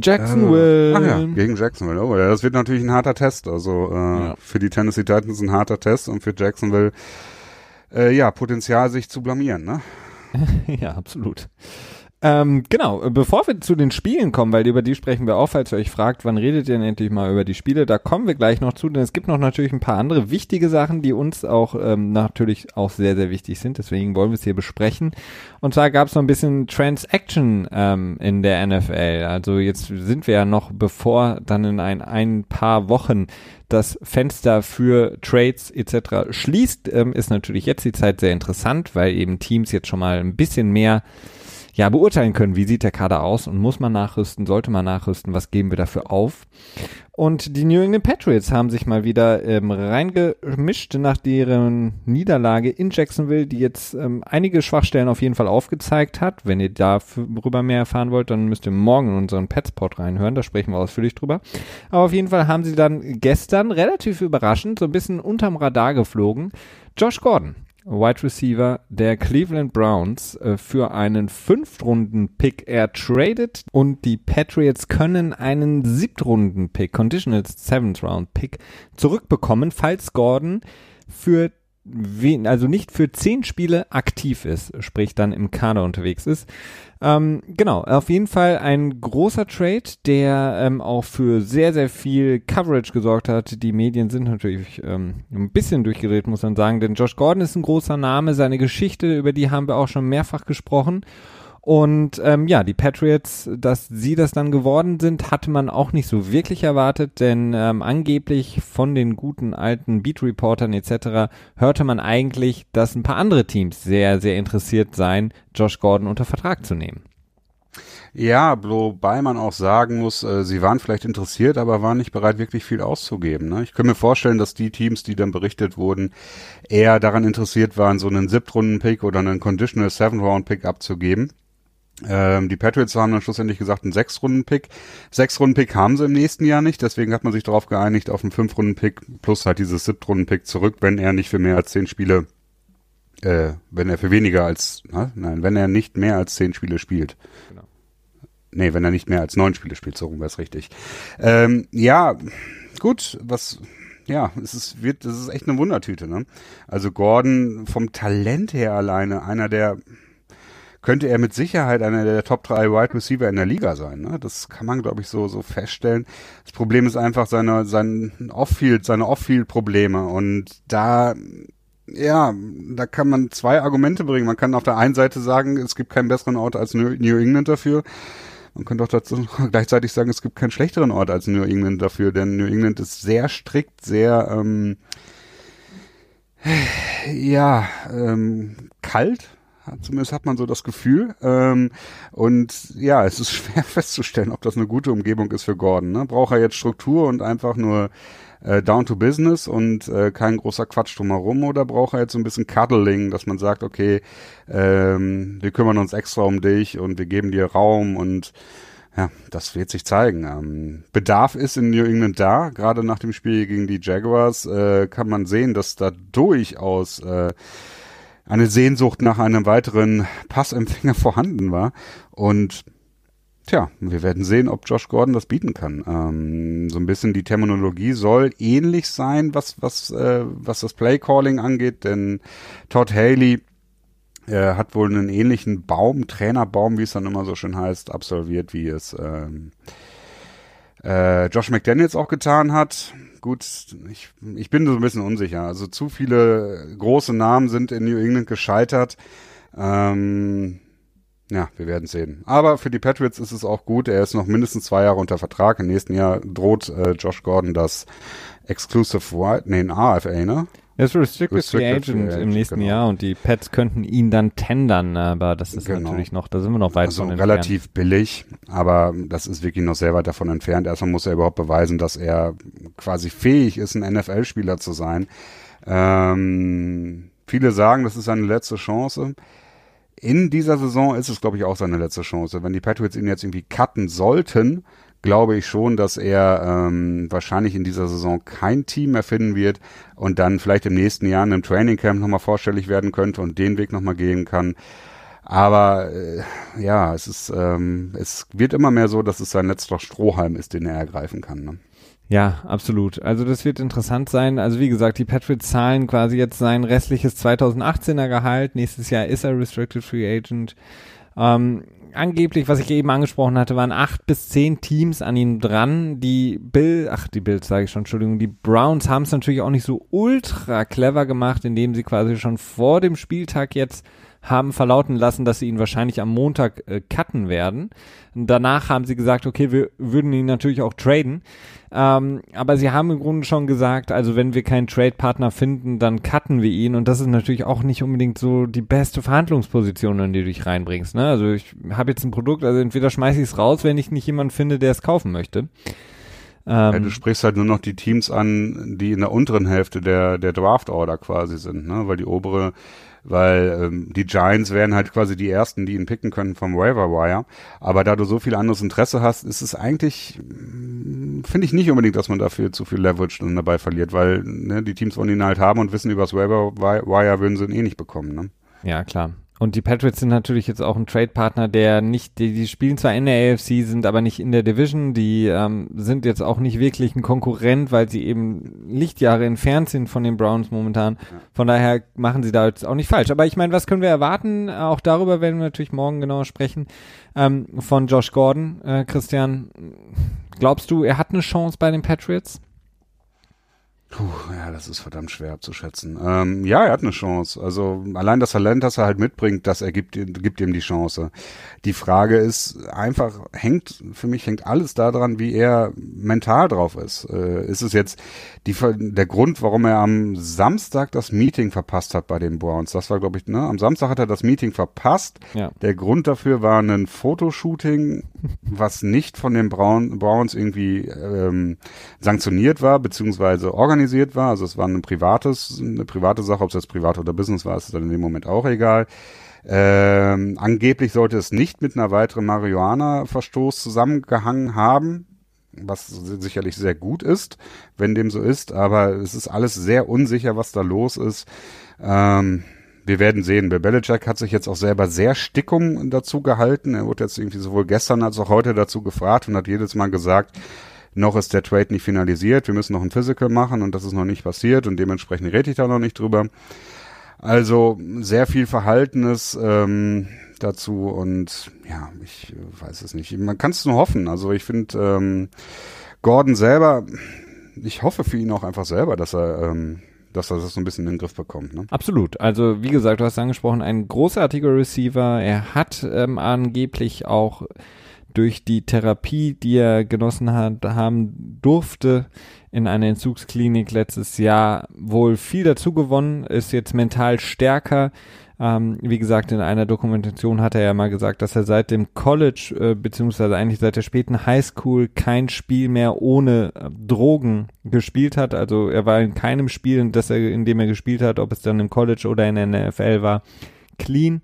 Jacksonville. Äh, ach ja, gegen Jacksonville. Oh, das wird natürlich ein harter Test. Also äh, ja. für die Tennessee Titans ein harter Test und für Jacksonville äh, ja Potenzial, sich zu blamieren. Ne? ja, absolut. Ähm, genau, bevor wir zu den Spielen kommen, weil über die sprechen wir auch, falls ihr euch fragt, wann redet ihr denn endlich mal über die Spiele, da kommen wir gleich noch zu, denn es gibt noch natürlich ein paar andere wichtige Sachen, die uns auch ähm, natürlich auch sehr, sehr wichtig sind, deswegen wollen wir es hier besprechen. Und zwar gab es noch ein bisschen Transaction ähm, in der NFL, also jetzt sind wir ja noch, bevor dann in ein, ein paar Wochen das Fenster für Trades etc. schließt, ähm, ist natürlich jetzt die Zeit sehr interessant, weil eben Teams jetzt schon mal ein bisschen mehr ja beurteilen können, wie sieht der Kader aus und muss man nachrüsten, sollte man nachrüsten, was geben wir dafür auf. Und die New England Patriots haben sich mal wieder ähm, reingemischt nach deren Niederlage in Jacksonville, die jetzt ähm, einige Schwachstellen auf jeden Fall aufgezeigt hat. Wenn ihr darüber mehr erfahren wollt, dann müsst ihr morgen in unseren Petspot reinhören, da sprechen wir ausführlich drüber. Aber auf jeden Fall haben sie dann gestern relativ überraschend so ein bisschen unterm Radar geflogen. Josh Gordon Wide Receiver der Cleveland Browns äh, für einen Fünftrunden-Pick ertradet. Und die Patriots können einen Siebtrunden-Pick, Conditional Seventh Round Pick zurückbekommen, falls Gordon für wen, also nicht für zehn Spiele aktiv ist, sprich dann im Kader unterwegs ist. Ähm, genau, auf jeden Fall ein großer Trade, der ähm, auch für sehr, sehr viel Coverage gesorgt hat. Die Medien sind natürlich ähm, ein bisschen durchgedreht, muss man sagen, denn Josh Gordon ist ein großer Name, seine Geschichte, über die haben wir auch schon mehrfach gesprochen. Und ähm, ja, die Patriots, dass sie das dann geworden sind, hatte man auch nicht so wirklich erwartet, denn ähm, angeblich von den guten alten Beat-Reportern etc. hörte man eigentlich, dass ein paar andere Teams sehr, sehr interessiert seien, Josh Gordon unter Vertrag zu nehmen. Ja, wobei man auch sagen muss, äh, sie waren vielleicht interessiert, aber waren nicht bereit, wirklich viel auszugeben. Ne? Ich kann mir vorstellen, dass die Teams, die dann berichtet wurden, eher daran interessiert waren, so einen Siebtrunden-Pick oder einen Conditional Seven-Round-Pick abzugeben. Ähm, die Patriots haben dann schlussendlich gesagt, einen Sechs-Runden-Pick. Sechs-Runden-Pick haben sie im nächsten Jahr nicht, deswegen hat man sich darauf geeinigt, auf einen Fünf-Runden-Pick plus halt dieses Siebtrunden-Pick zurück, wenn er nicht für mehr als zehn Spiele, äh, wenn er für weniger als, na, nein, wenn er nicht mehr als zehn Spiele spielt. Genau. Nee, wenn er nicht mehr als neun Spiele spielt, so rum wäre es richtig. Ähm, ja, gut, was, ja, es ist, wird, es ist echt eine Wundertüte, ne? Also Gordon vom Talent her alleine, einer der, könnte er mit Sicherheit einer der Top 3 Wide Receiver in der Liga sein. Ne? Das kann man, glaube ich, so, so feststellen. Das Problem ist einfach seine, sein Off-Field, seine Off-Field-Probleme. Und da, ja, da kann man zwei Argumente bringen. Man kann auf der einen Seite sagen, es gibt keinen besseren Ort als New England dafür. Man könnte auch dazu gleichzeitig sagen, es gibt keinen schlechteren Ort als New England dafür, denn New England ist sehr strikt, sehr ähm, ja ähm, kalt, Zumindest hat man so das Gefühl. Ähm, und ja, es ist schwer festzustellen, ob das eine gute Umgebung ist für Gordon. Ne? Braucht er jetzt Struktur und einfach nur äh, down to business und äh, kein großer Quatsch drumherum oder braucht er jetzt so ein bisschen Cuddling, dass man sagt, okay, ähm, wir kümmern uns extra um dich und wir geben dir Raum und ja, das wird sich zeigen. Ähm, Bedarf ist in New England da. Gerade nach dem Spiel gegen die Jaguars äh, kann man sehen, dass da durchaus äh, eine Sehnsucht nach einem weiteren Passempfänger vorhanden war. Und tja, wir werden sehen, ob Josh Gordon das bieten kann. Ähm, so ein bisschen die Terminologie soll ähnlich sein, was, was, äh, was das Playcalling angeht, denn Todd Haley äh, hat wohl einen ähnlichen Baum, Trainerbaum, wie es dann immer so schön heißt, absolviert, wie es ähm, äh, Josh McDaniels auch getan hat gut, ich, ich bin so ein bisschen unsicher. Also zu viele große Namen sind in New England gescheitert. Ähm, ja, wir werden sehen. Aber für die Patriots ist es auch gut. Er ist noch mindestens zwei Jahre unter Vertrag. Im nächsten Jahr droht äh, Josh Gordon das Exclusive White, nee, ein AFA, ne? Er ist Restricted, Restricted Free Agent, im nächsten genau. Jahr und die Pets könnten ihn dann tendern, aber das ist genau. natürlich noch, da sind wir noch weit also von entfernt. relativ billig, aber das ist wirklich noch sehr weit davon entfernt. Erstmal muss er überhaupt beweisen, dass er quasi fähig ist, ein NFL-Spieler zu sein. Ähm, viele sagen, das ist seine letzte Chance. In dieser Saison ist es, glaube ich, auch seine letzte Chance. Wenn die Patriots ihn jetzt irgendwie cutten sollten, glaube ich schon, dass er ähm, wahrscheinlich in dieser Saison kein Team mehr finden wird und dann vielleicht im nächsten Jahr in einem Training Camp nochmal vorstellig werden könnte und den Weg nochmal gehen kann. Aber äh, ja, es ist, ähm, es wird immer mehr so, dass es sein letzter Strohhalm ist, den er ergreifen kann. Ne? Ja, absolut. Also das wird interessant sein. Also wie gesagt, die Patriots zahlen quasi jetzt sein restliches 2018er Gehalt. Nächstes Jahr ist er Restricted Free Agent. Ähm, angeblich, was ich eben angesprochen hatte, waren acht bis zehn Teams an ihm dran. Die Bill, ach, die Bills sage ich schon, Entschuldigung, die Browns haben es natürlich auch nicht so ultra clever gemacht, indem sie quasi schon vor dem Spieltag jetzt haben verlauten lassen, dass sie ihn wahrscheinlich am Montag äh, cutten werden. Danach haben sie gesagt, okay, wir würden ihn natürlich auch traden. Ähm, aber sie haben im Grunde schon gesagt, also wenn wir keinen Trade-Partner finden, dann cutten wir ihn. Und das ist natürlich auch nicht unbedingt so die beste Verhandlungsposition, in die du dich reinbringst. Ne? Also ich habe jetzt ein Produkt, also entweder schmeiße ich es raus, wenn ich nicht jemanden finde, der es kaufen möchte. Ähm, ja, du sprichst halt nur noch die Teams an, die in der unteren Hälfte der, der Draft-Order quasi sind, ne? weil die obere weil ähm, die Giants wären halt quasi die ersten, die ihn picken können vom Waiver Wire. Aber da du so viel anderes Interesse hast, ist es eigentlich, mm, finde ich nicht unbedingt, dass man dafür zu viel Leverage dann dabei verliert, weil ne, die Teams wollen ihn halt haben und wissen, übers Waiver Wire würden sie ihn eh nicht bekommen. Ne? Ja, klar. Und die Patriots sind natürlich jetzt auch ein Trade-Partner, der nicht, die, die spielen zwar in der AFC, sind aber nicht in der Division, die ähm, sind jetzt auch nicht wirklich ein Konkurrent, weil sie eben Lichtjahre entfernt sind von den Browns momentan. Von daher machen sie da jetzt auch nicht falsch. Aber ich meine, was können wir erwarten? Auch darüber werden wir natürlich morgen genauer sprechen. Ähm, von Josh Gordon. Äh, Christian, glaubst du, er hat eine Chance bei den Patriots? Puh, ja, das ist verdammt schwer abzuschätzen. Ähm, ja, er hat eine Chance. Also allein das Talent, das er halt mitbringt, das ergibt gibt ihm die Chance. Die Frage ist einfach, hängt, für mich hängt alles daran, wie er mental drauf ist. Äh, ist es jetzt die, der Grund, warum er am Samstag das Meeting verpasst hat bei den Browns? Das war, glaube ich, ne? Am Samstag hat er das Meeting verpasst. Ja. Der Grund dafür war ein Fotoshooting, was nicht von den Brown, Browns irgendwie ähm, sanktioniert war, beziehungsweise organisiert war. Also es war ein privates, eine private Sache, ob es jetzt privat oder Business war, ist dann in dem Moment auch egal. Ähm, angeblich sollte es nicht mit einer weiteren Marihuana-Verstoß zusammengehangen haben, was sicherlich sehr gut ist, wenn dem so ist, aber es ist alles sehr unsicher, was da los ist. Ähm, wir werden sehen. Bill Belichick hat sich jetzt auch selber sehr Stickung dazu gehalten. Er wurde jetzt irgendwie sowohl gestern als auch heute dazu gefragt und hat jedes Mal gesagt, noch ist der Trade nicht finalisiert, wir müssen noch ein Physical machen und das ist noch nicht passiert und dementsprechend rede ich da noch nicht drüber. Also sehr viel Verhaltenes ähm, dazu und ja, ich weiß es nicht. Man kann es nur hoffen. Also ich finde ähm, Gordon selber, ich hoffe für ihn auch einfach selber, dass er ähm, dass er das so ein bisschen in den Griff bekommt. Ne? Absolut. Also wie gesagt, du hast angesprochen, ein großartiger Receiver. Er hat ähm, angeblich auch durch die Therapie, die er genossen hat, haben durfte in einer Entzugsklinik letztes Jahr wohl viel dazu gewonnen, ist jetzt mental stärker. Ähm, wie gesagt, in einer Dokumentation hat er ja mal gesagt, dass er seit dem College, äh, beziehungsweise eigentlich seit der späten Highschool kein Spiel mehr ohne äh, Drogen gespielt hat. Also er war in keinem Spiel, das er, in dem er gespielt hat, ob es dann im College oder in der NFL war, clean.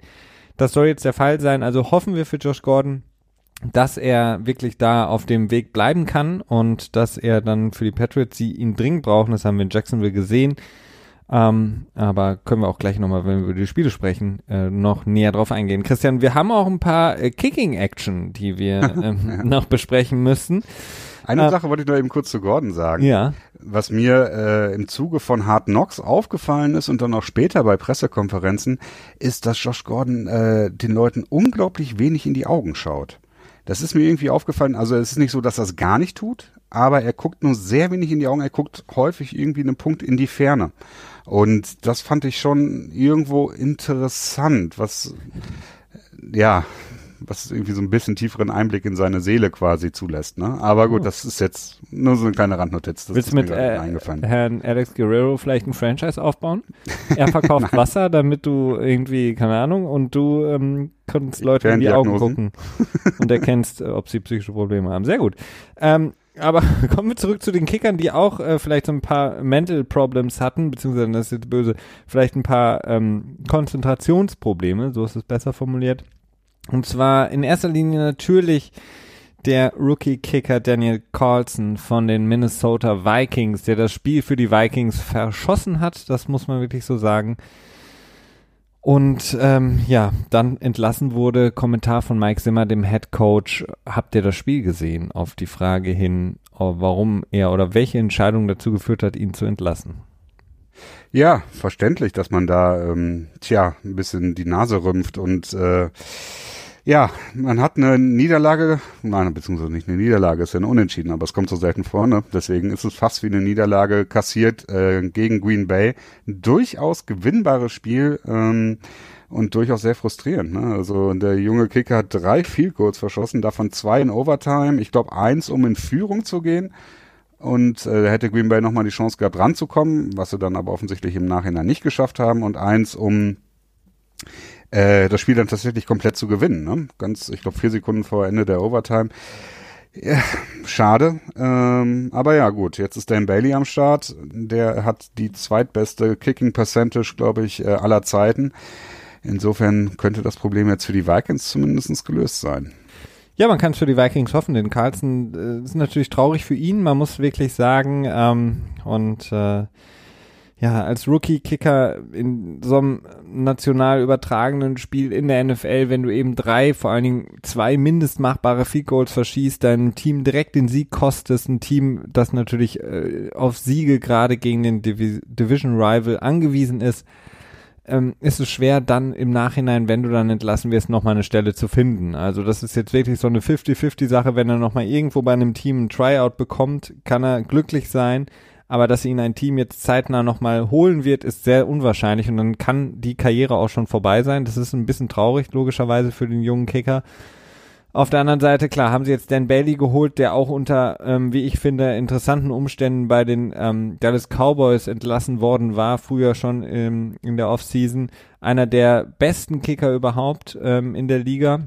Das soll jetzt der Fall sein. Also hoffen wir für Josh Gordon, dass er wirklich da auf dem Weg bleiben kann und dass er dann für die Patriots, die ihn dringend brauchen, das haben wir in Jacksonville gesehen, ähm, aber können wir auch gleich nochmal, wenn wir über die Spiele sprechen, äh, noch näher drauf eingehen. Christian, wir haben auch ein paar äh, Kicking-Action, die wir ähm, ja. noch besprechen müssen. Eine äh, Sache wollte ich noch eben kurz zu Gordon sagen. Ja. Was mir äh, im Zuge von Hard Knocks aufgefallen ist und dann auch später bei Pressekonferenzen, ist, dass Josh Gordon äh, den Leuten unglaublich wenig in die Augen schaut. Das ist mir irgendwie aufgefallen. Also es ist nicht so, dass er es gar nicht tut, aber er guckt nur sehr wenig in die Augen. Er guckt häufig irgendwie einen Punkt in die Ferne. Und das fand ich schon irgendwo interessant, was, ja, was irgendwie so ein bisschen tieferen Einblick in seine Seele quasi zulässt. Ne? Aber gut, oh. das ist jetzt nur so eine kleine Randnotiz. Das Willst du mit äh, Herrn Alex Guerrero vielleicht ein Franchise aufbauen? Er verkauft Wasser, damit du irgendwie, keine Ahnung, und du ähm, kannst Leute in die Augen gucken und erkennst, äh, ob sie psychische Probleme haben. Sehr gut. Ähm, aber kommen wir zurück zu den Kickern, die auch äh, vielleicht so ein paar Mental Problems hatten, beziehungsweise, das ist jetzt böse, vielleicht ein paar ähm, Konzentrationsprobleme, so ist es besser formuliert. Und zwar in erster Linie natürlich der Rookie-Kicker Daniel Carlson von den Minnesota Vikings, der das Spiel für die Vikings verschossen hat, das muss man wirklich so sagen. Und ähm, ja, dann entlassen wurde, Kommentar von Mike Zimmer, dem Head Coach, habt ihr das Spiel gesehen? Auf die Frage hin, warum er oder welche Entscheidung dazu geführt hat, ihn zu entlassen. Ja, verständlich, dass man da, ähm, tja, ein bisschen die Nase rümpft und äh, ja, man hat eine Niederlage, nein, beziehungsweise nicht eine Niederlage, ist ja eine Unentschieden, aber es kommt so selten vor, ne? Deswegen ist es fast wie eine Niederlage kassiert äh, gegen Green Bay. Ein durchaus gewinnbares Spiel, ähm, und durchaus sehr frustrierend. Ne? Also der junge Kicker hat drei Field Goals verschossen, davon zwei in Overtime. Ich glaube eins, um in Führung zu gehen. Und äh, hätte Green Bay nochmal die Chance gehabt, ranzukommen, was sie dann aber offensichtlich im Nachhinein nicht geschafft haben. Und eins, um äh, das Spiel dann tatsächlich komplett zu gewinnen. Ne? Ganz, ich glaube, vier Sekunden vor Ende der Overtime. Ja, schade. Ähm, aber ja, gut, jetzt ist Dan Bailey am Start. Der hat die zweitbeste Kicking Percentage, glaube ich, äh, aller Zeiten. Insofern könnte das Problem jetzt für die Vikings zumindest gelöst sein. Ja, man kann es für die Vikings hoffen. Den Carlson äh, ist natürlich traurig für ihn. Man muss wirklich sagen, ähm, und äh, ja, als Rookie-Kicker in so einem national übertragenen Spiel in der NFL, wenn du eben drei, vor allen Dingen zwei mindestmachbare Field Goals verschießt, deinem Team direkt den Sieg kostest, ein Team, das natürlich äh, auf Siege gerade gegen den Divi Division Rival angewiesen ist, ähm, ist es schwer, dann im Nachhinein, wenn du dann entlassen wirst, nochmal eine Stelle zu finden. Also das ist jetzt wirklich so eine 50-50-Sache, wenn er nochmal irgendwo bei einem Team ein Tryout bekommt, kann er glücklich sein aber dass ihn ein Team jetzt zeitnah nochmal holen wird, ist sehr unwahrscheinlich und dann kann die Karriere auch schon vorbei sein. Das ist ein bisschen traurig, logischerweise, für den jungen Kicker. Auf der anderen Seite, klar, haben sie jetzt Dan Bailey geholt, der auch unter, ähm, wie ich finde, interessanten Umständen bei den ähm, Dallas Cowboys entlassen worden war, früher schon ähm, in der Offseason. Einer der besten Kicker überhaupt ähm, in der Liga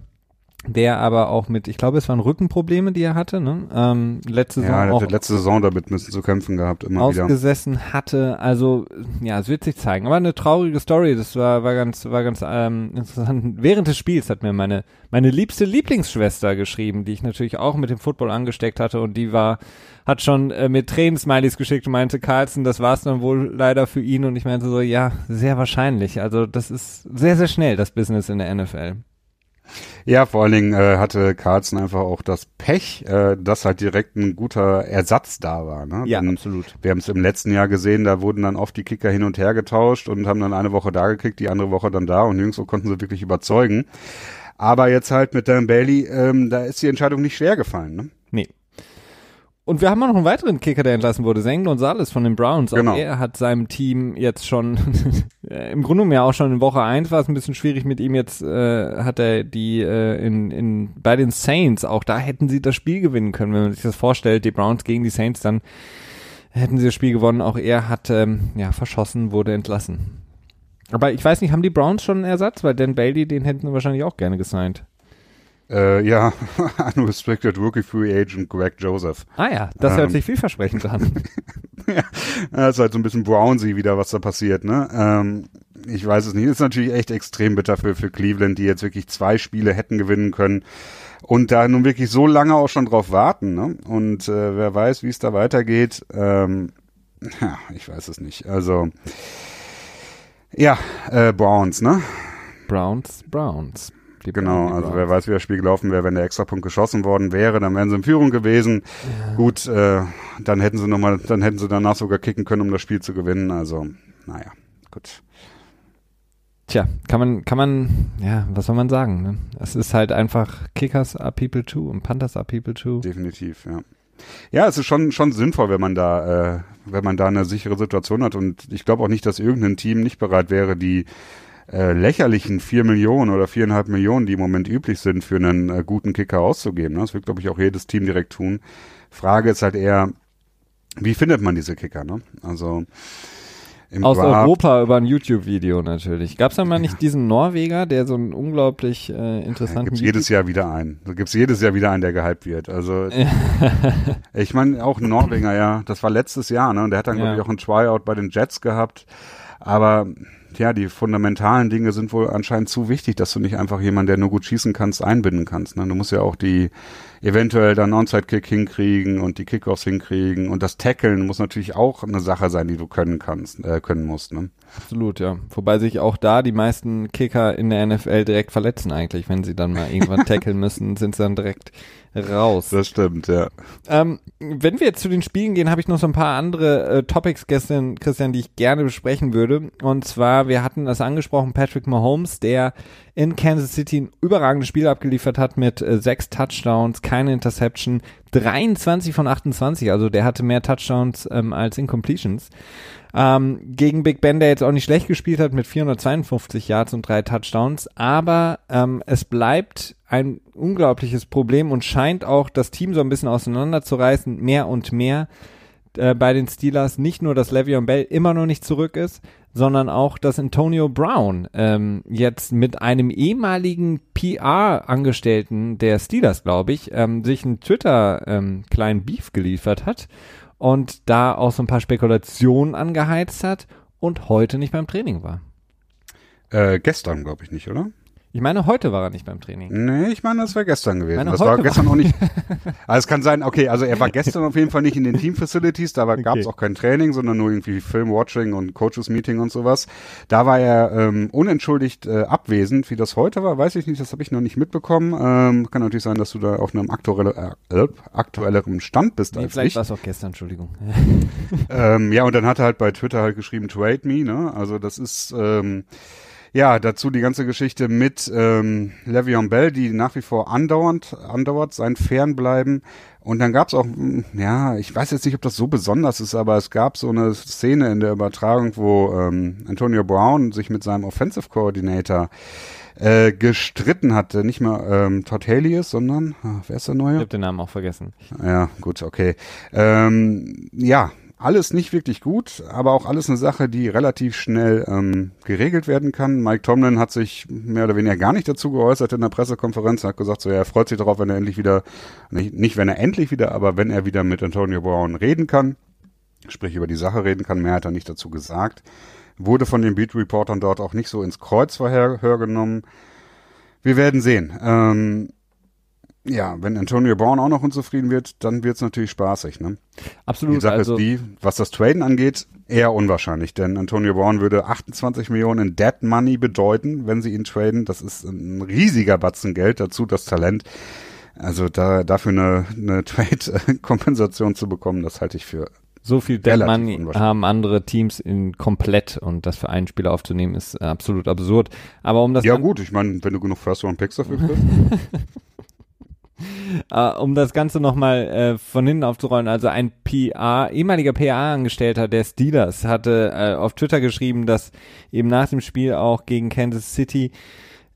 der aber auch mit, ich glaube, es waren Rückenprobleme, die er hatte, ne? Ähm, letzte Saison ja, hatte letzte Saison damit müssen zu kämpfen gehabt, immer ausgesessen wieder. hatte. Also ja, es wird sich zeigen. Aber eine traurige Story. Das war war ganz war ganz ähm, interessant. Während des Spiels hat mir meine meine liebste Lieblingsschwester geschrieben, die ich natürlich auch mit dem Football angesteckt hatte und die war hat schon äh, mit Tränen Smileys geschickt und meinte Carlson, das war's dann wohl leider für ihn und ich meinte so, ja, sehr wahrscheinlich. Also das ist sehr sehr schnell das Business in der NFL. Ja, vor allen Dingen äh, hatte Carlson einfach auch das Pech, äh, dass halt direkt ein guter Ersatz da war. Ne? Ja, Denn absolut. Wir haben es im letzten Jahr gesehen, da wurden dann oft die Kicker hin und her getauscht und haben dann eine Woche da gekickt, die andere Woche dann da und nirgendwo konnten sie wirklich überzeugen. Aber jetzt halt mit Dan Bailey, ähm, da ist die Entscheidung nicht schwer gefallen. Ne? Nee, und wir haben auch noch einen weiteren Kicker, der entlassen wurde, Zane Gonzalez von den Browns. Genau. Auch er hat seinem Team jetzt schon, im Grunde genommen ja auch schon in Woche eins war es ein bisschen schwierig mit ihm. Jetzt äh, hat er die äh, in, in, bei den Saints, auch da hätten sie das Spiel gewinnen können, wenn man sich das vorstellt, die Browns gegen die Saints, dann hätten sie das Spiel gewonnen. Auch er hat ähm, ja verschossen, wurde entlassen. Aber ich weiß nicht, haben die Browns schon einen Ersatz? Weil Dan Bailey, den hätten sie wahrscheinlich auch gerne gesigned. Äh, ja, Unrestricted Rookie Free Agent Greg Joseph. Ah ja, das ähm, hört sich vielversprechend an. ja, das ist halt so ein bisschen Brownsy wieder, was da passiert, ne? Ähm, ich weiß es nicht. Ist natürlich echt extrem bitter für, für Cleveland, die jetzt wirklich zwei Spiele hätten gewinnen können und da nun wirklich so lange auch schon drauf warten, ne? Und äh, wer weiß, wie es da weitergeht. Ähm, ja, ich weiß es nicht. Also, ja, äh, Browns, ne? Browns, Browns. Die genau, also wer weiß, wie das Spiel gelaufen wäre, wenn der Extrapunkt geschossen worden wäre, dann wären sie in Führung gewesen. Ja. Gut, äh, dann hätten sie nochmal, dann hätten sie danach sogar kicken können, um das Spiel zu gewinnen. Also, naja, gut. Tja, kann man, kann man, ja, was soll man sagen? Ne? Es ist halt einfach Kickers are people too und Panthers are people too. Definitiv, ja. Ja, es ist schon, schon sinnvoll, wenn man da, äh, wenn man da eine sichere Situation hat. Und ich glaube auch nicht, dass irgendein Team nicht bereit wäre, die äh, lächerlichen vier Millionen oder viereinhalb Millionen, die im Moment üblich sind, für einen äh, guten Kicker auszugeben. Ne? Das wird, glaube ich, auch jedes Team direkt tun. Frage ist halt eher, wie findet man diese Kicker? Ne? Also aus Draft. Europa über ein YouTube-Video natürlich. Gab es da mal nicht diesen Norweger, der so einen unglaublich äh, interessanten. Gibt jedes Jahr wieder einen. Da gibt es jedes Jahr wieder einen, der gehypt wird. Also ich meine auch ein Norweger, ja. Das war letztes Jahr, ne? Und der hat dann ja. glaube ich auch ein Tryout bei den Jets gehabt. Aber ja, die fundamentalen Dinge sind wohl anscheinend zu wichtig, dass du nicht einfach jemanden, der nur gut schießen kannst, einbinden kannst. Ne? Du musst ja auch die eventuell dann Onside-Kick hinkriegen und die Kickoffs hinkriegen und das Tackeln muss natürlich auch eine Sache sein, die du können kannst, äh, können musst. Ne? Absolut, ja. Wobei sich auch da die meisten Kicker in der NFL direkt verletzen eigentlich, wenn sie dann mal irgendwann tackeln müssen, sind sie dann direkt raus. Das stimmt, ja. Ähm, wenn wir jetzt zu den Spielen gehen, habe ich noch so ein paar andere äh, Topics gestern, Christian, die ich gerne besprechen würde. Und zwar, wir hatten das angesprochen, Patrick Mahomes, der in Kansas City ein überragendes Spiel abgeliefert hat mit äh, sechs Touchdowns, keine Interception, 23 von 28, also der hatte mehr Touchdowns ähm, als Incompletions. Ähm, gegen Big Ben, der jetzt auch nicht schlecht gespielt hat mit 452 Yards und drei Touchdowns, aber ähm, es bleibt ein unglaubliches Problem und scheint auch das Team so ein bisschen auseinanderzureißen, mehr und mehr äh, bei den Steelers. Nicht nur, dass Le'Veon Bell immer noch nicht zurück ist, sondern auch, dass Antonio Brown ähm, jetzt mit einem ehemaligen PR-Angestellten der Steelers, glaube ich, ähm, sich einen Twitter-kleinen ähm, Beef geliefert hat und da auch so ein paar Spekulationen angeheizt hat und heute nicht beim Training war. Äh, gestern, glaube ich nicht, oder? Ich meine, heute war er nicht beim Training. Nee, ich meine, das war gestern gewesen. Meine, das war gestern war- auch nicht. Also es kann sein, okay, also er war gestern auf jeden Fall nicht in den Team Facilities, da gab es Okay. auch kein Training, sondern nur irgendwie Film-Watching und Coaches-Meeting und sowas. Da war er ähm, unentschuldigt äh, abwesend. Wie das heute war, weiß ich nicht, das habe ich noch nicht mitbekommen. Ähm, kann natürlich sein, dass du da auf einem aktuelle, äh, aktuelleren Stand bist Nee, als vielleicht ich. war es auch gestern, Entschuldigung. Ähm, ja, und dann hat er halt bei Twitter halt geschrieben, trade me, ne? Also das ist, ähm, ja, dazu die ganze Geschichte mit ähm, Le'Veon Bell, die nach wie vor andauernd, andauert sein Fernbleiben. Und dann gab's auch, mh, ja, ich weiß jetzt nicht, ob das so besonders ist, aber es gab so eine Szene in der Übertragung, wo ähm, Antonio Brown sich mit seinem Offensive Coordinator äh, gestritten hatte. Nicht mal ähm, Todd Haley ist, sondern, ah, wer ist der Ich Neue? habe den Namen auch vergessen. Ja, gut, okay. Ähm, ja, alles nicht wirklich gut, aber auch alles eine Sache, die relativ schnell ähm, geregelt werden kann. Mike Tomlin hat sich mehr oder weniger gar nicht dazu geäußert in der Pressekonferenz. Er hat gesagt, so er freut sich darauf, wenn er endlich wieder, nicht, nicht wenn er endlich wieder, aber wenn er wieder mit Antonio Brown reden kann, sprich über die Sache reden kann. Mehr hat er nicht dazu gesagt. Wurde von den Beat-Reportern dort auch nicht so ins Kreuzverhör genommen. Wir werden sehen. Ähm, ja, wenn Antonio Brown auch noch unzufrieden wird, dann wird's natürlich spaßig. Ne? Die Absolut. Sache Also, ist die, was das Traden angeht, eher unwahrscheinlich, denn Antonio Brown würde 28 Millionen in Dead Money bedeuten, wenn sie ihn traden. Das ist ein riesiger Batzen Geld, dazu das Talent. Also da dafür eine, eine Trade-Kompensation zu bekommen, das halte ich für so viel Dead Money haben andere Teams in komplett und das für einen Spieler aufzunehmen ist äh, absolut absurd. Aber um das Ja gut, ich meine, wenn du genug First-Round-Picks dafür kriegst. Äh, um das Ganze nochmal äh, von hinten aufzurollen, also ein PR, ehemaliger PR-Angestellter der Steelers hatte äh, auf Twitter geschrieben, dass eben nach dem Spiel auch gegen Kansas City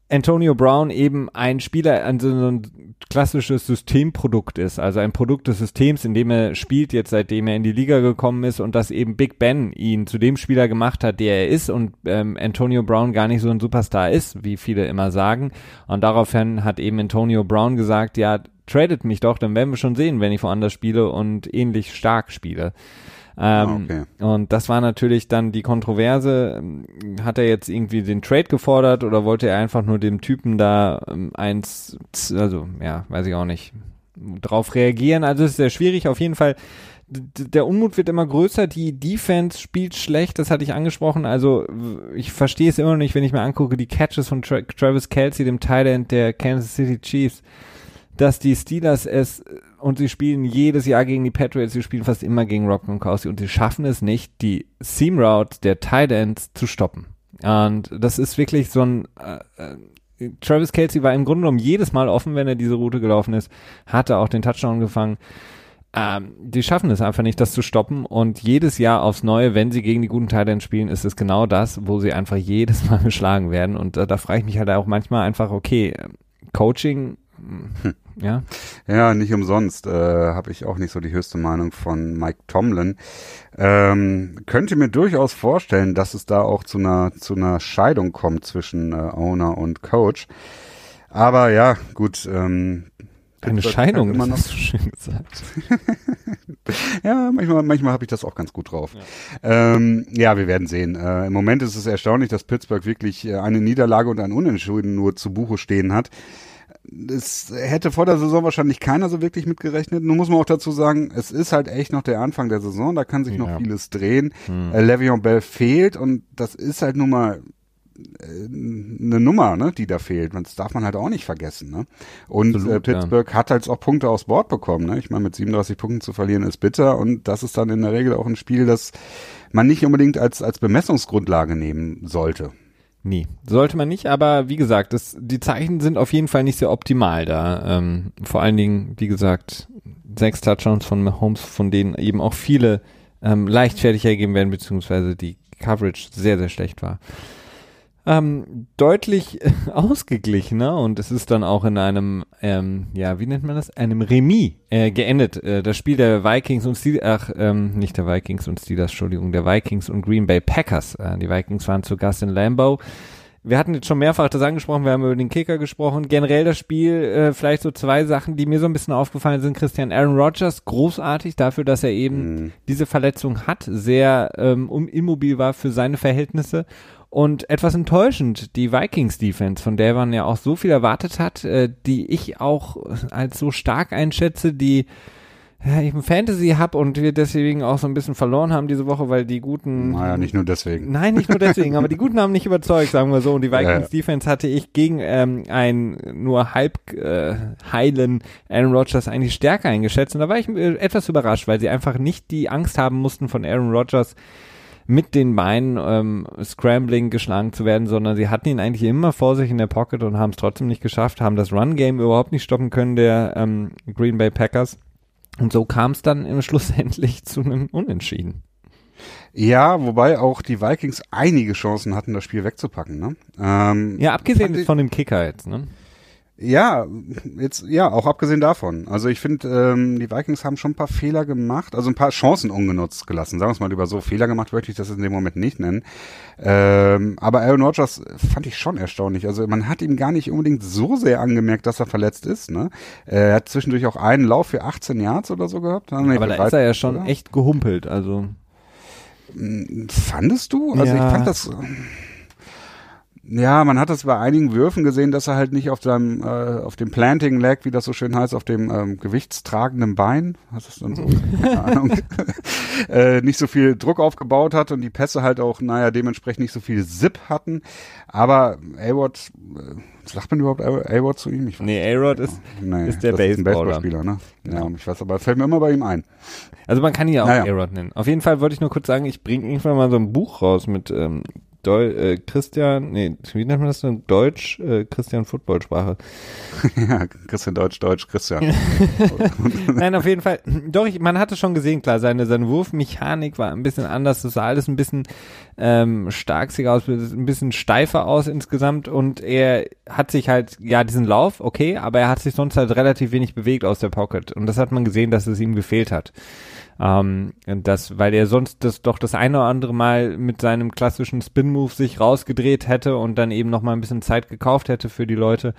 Antonio Brown eben ein Spieler, also so ein klassisches Systemprodukt ist, also ein Produkt des Systems, in dem er spielt, jetzt seitdem er in die Liga gekommen ist und dass eben Big Ben ihn zu dem Spieler gemacht hat, der er ist und ähm, Antonio Brown gar nicht so ein Superstar ist, wie viele immer sagen. Und daraufhin hat eben Antonio Brown gesagt, ja, tradet mich doch, dann werden wir schon sehen, wenn ich woanders spiele und ähnlich stark spiele. Ähm, Ah, okay. Und das war natürlich dann die Kontroverse. Hat er jetzt irgendwie den Trade gefordert oder wollte er einfach nur dem Typen da ähm, eins, also ja, weiß ich auch nicht, drauf reagieren? Also es ist sehr schwierig. Auf jeden Fall, der Unmut wird immer größer. Die Defense spielt schlecht, das hatte ich angesprochen. Also ich verstehe es immer noch nicht, wenn ich mir angucke, die Catches von Tra Travis Kelsey, dem Tight End der Kansas City Chiefs dass die Steelers es und sie spielen jedes Jahr gegen die Patriots, sie spielen fast immer gegen Rob Gronkowski und sie schaffen es nicht, die Seam Route der Tight Ends zu stoppen. Und das ist wirklich so ein äh, äh, Travis Kelsey war im Grunde genommen jedes Mal offen, wenn er diese Route gelaufen ist, hatte auch den Touchdown gefangen. Ähm, die schaffen es einfach nicht, das zu stoppen und jedes Jahr aufs Neue, wenn sie gegen die guten Tight Ends spielen, ist es genau das, wo sie einfach jedes Mal geschlagen werden und äh, da frage ich mich halt auch manchmal einfach, okay, Coaching, mh, ja, Ja, nicht umsonst äh, habe ich auch nicht so die höchste Meinung von Mike Tomlin. Ähm, könnte mir durchaus vorstellen, dass es da auch zu einer zu einer Scheidung kommt zwischen äh, Owner und Coach. Aber ja, gut. Ähm, Eine Scheidung, immer das noch, hast du schön gesagt. ja, manchmal, manchmal habe ich das auch ganz gut drauf. Ja, ähm, ja wir werden sehen. Äh, Im Moment ist es erstaunlich, dass Pittsburgh wirklich äh, eine Niederlage und ein Unentschieden nur zu Buche stehen hat. Das hätte vor der Saison wahrscheinlich keiner so wirklich mitgerechnet. Nun muss man auch dazu sagen, es ist halt echt noch der Anfang der Saison, da kann sich noch Ja. vieles drehen. Hm. Äh, Le'Veon Bell fehlt und das ist halt nun mal äh, eine Nummer, ne, die da fehlt. Das darf man halt auch nicht vergessen. Ne? Und Absolut, äh, ja. Pittsburgh hat halt auch Punkte aufs Board bekommen. Ne? Ich meine, mit 37 Punkten zu verlieren ist bitter und das ist dann in der Regel auch ein Spiel, das man nicht unbedingt als, als Bemessungsgrundlage nehmen sollte. Nee, sollte man nicht, aber wie gesagt, das, die Zeichen sind auf jeden Fall nicht sehr optimal da. Ähm, vor allen Dingen, wie gesagt, sechs Touchdowns von Mahomes, von denen eben auch viele ähm, leichtfertig ergeben werden, beziehungsweise die Coverage sehr, sehr schlecht war. Ähm, deutlich ausgeglichener und es ist dann auch in einem, ähm, ja, wie nennt man das? Einem Remis äh, geendet. Äh, das Spiel der Vikings und Steelers, ach, ähm, nicht der Vikings und Steelers, Entschuldigung, der Vikings und Green Bay Packers. Äh, die Vikings waren zu Gast in Lambeau. Wir hatten jetzt schon mehrfach das angesprochen, wir haben über den Kicker gesprochen. Generell das Spiel, äh, vielleicht so zwei Sachen, die mir so ein bisschen aufgefallen sind. Christian Aaron Rodgers, großartig dafür, dass er eben mhm. diese Verletzung hat, sehr ähm, immobil war für seine Verhältnisse und etwas enttäuschend, die Vikings-Defense, von der man ja auch so viel erwartet hat, äh, die ich auch als so stark einschätze, die ja, ich ein Fantasy hab und wir deswegen auch so ein bisschen verloren haben diese Woche, weil die guten. Naja, nicht nur deswegen. Nein, nicht nur deswegen, aber die guten haben nicht überzeugt, sagen wir so. Und die Vikings. Defense hatte ich gegen ähm, einen nur halb äh, heilen Aaron Rodgers eigentlich stärker eingeschätzt. Und da war ich äh, etwas überrascht, weil sie einfach nicht die Angst haben mussten von Aaron Rodgers mit den Beinen ähm, Scrambling geschlagen zu werden, sondern sie hatten ihn eigentlich immer vor sich in der Pocket und haben es trotzdem nicht geschafft, haben das Run-Game überhaupt nicht stoppen können, der ähm, Green Bay Packers. Und so kam es dann im Schlussendlich zu einem Unentschieden. Ja, wobei auch die Vikings einige Chancen hatten, das Spiel wegzupacken. Ne? Ähm, ja, abgesehen von dem Kicker jetzt. Ne? Ja, jetzt ja, auch abgesehen davon. Also ich finde, ähm, die Vikings haben schon ein paar Fehler gemacht, also ein paar Chancen ungenutzt gelassen. Sagen wir es mal lieber so. Fehler gemacht möchte ich das in dem Moment nicht nennen. Ähm, aber Aaron Rodgers fand ich schon erstaunlich. Also man hat ihm gar nicht unbedingt so sehr angemerkt, dass er verletzt ist. Ne? Er hat zwischendurch auch einen Lauf für 18 Yards oder so gehabt. Nee, aber da ist er ja schon oder? echt gehumpelt. Also hm, fandest du? Also ja. ich fand das ja, man hat das bei einigen Würfen gesehen, dass er halt nicht auf seinem, äh, auf dem Planting Leg, wie das so schön heißt, auf dem ähm, gewichtstragenden Bein, was ist dann so, keine Ahnung, äh, nicht so viel Druck aufgebaut hat und die Pässe halt auch, naja, dementsprechend nicht so viel Zip hatten. Aber A-Rod, äh, sagt man überhaupt A-Rod zu ihm? Ich weiß nee, A-Rod ist, nee, ist der Baseballer. Ist Baseballspieler, ne? Ja, ja, ich weiß, aber fällt mir immer bei ihm ein. Also man kann ihn ja auch naja. A-Rod nennen. Auf jeden Fall wollte ich nur kurz sagen, ich bringe irgendwann mal so ein Buch raus mit ähm, Deu äh, Christian, nee, wie nennt man das denn? Deutsch, äh, Christian Footballsprache. ja, Christian Deutsch, Deutsch, Christian. Nein, auf jeden Fall. Doch, ich, man hatte schon gesehen, klar, seine, seine Wurfmechanik war ein bisschen anders. Das sah alles ein bisschen ähm, starksiger aus, ein bisschen steifer aus insgesamt und er hat sich halt, ja, diesen Lauf, okay, aber er hat sich sonst halt relativ wenig bewegt aus der Pocket und das hat man gesehen, dass es ihm gefehlt hat. Ähm, das, weil er sonst das doch das eine oder andere Mal mit seinem klassischen Spin-Move sich rausgedreht hätte und dann eben noch mal ein bisschen Zeit gekauft hätte für die Leute.